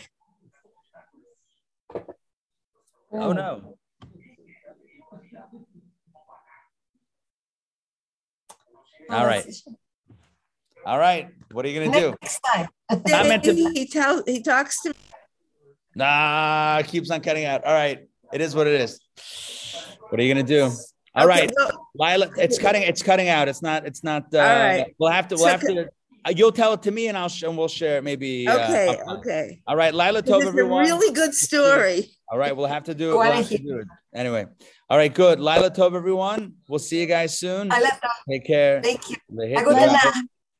Oh no. All right. All right. What are you gonna do? Next time. Not meant to- He, he tells he talks to Nah, it keeps on cutting out. All right. It is what it is. What are you gonna do? All Okay, right, well- Lila, it's cutting. It's cutting out. It's not. It's not. Uh, All right. We'll have to. We'll So have to. Uh, you'll tell it to me, and I'll. Sh- and we'll share it. Maybe. uh, Okay, offline. okay. All right, Lila This Tov, is a everyone. really good story. All right, we'll have to do it. Go We'll have to ahead. do it. Anyway. All right, good. Lila Tov, everyone. We'll see you guys soon. I left off. Take care. Thank you. Lehit I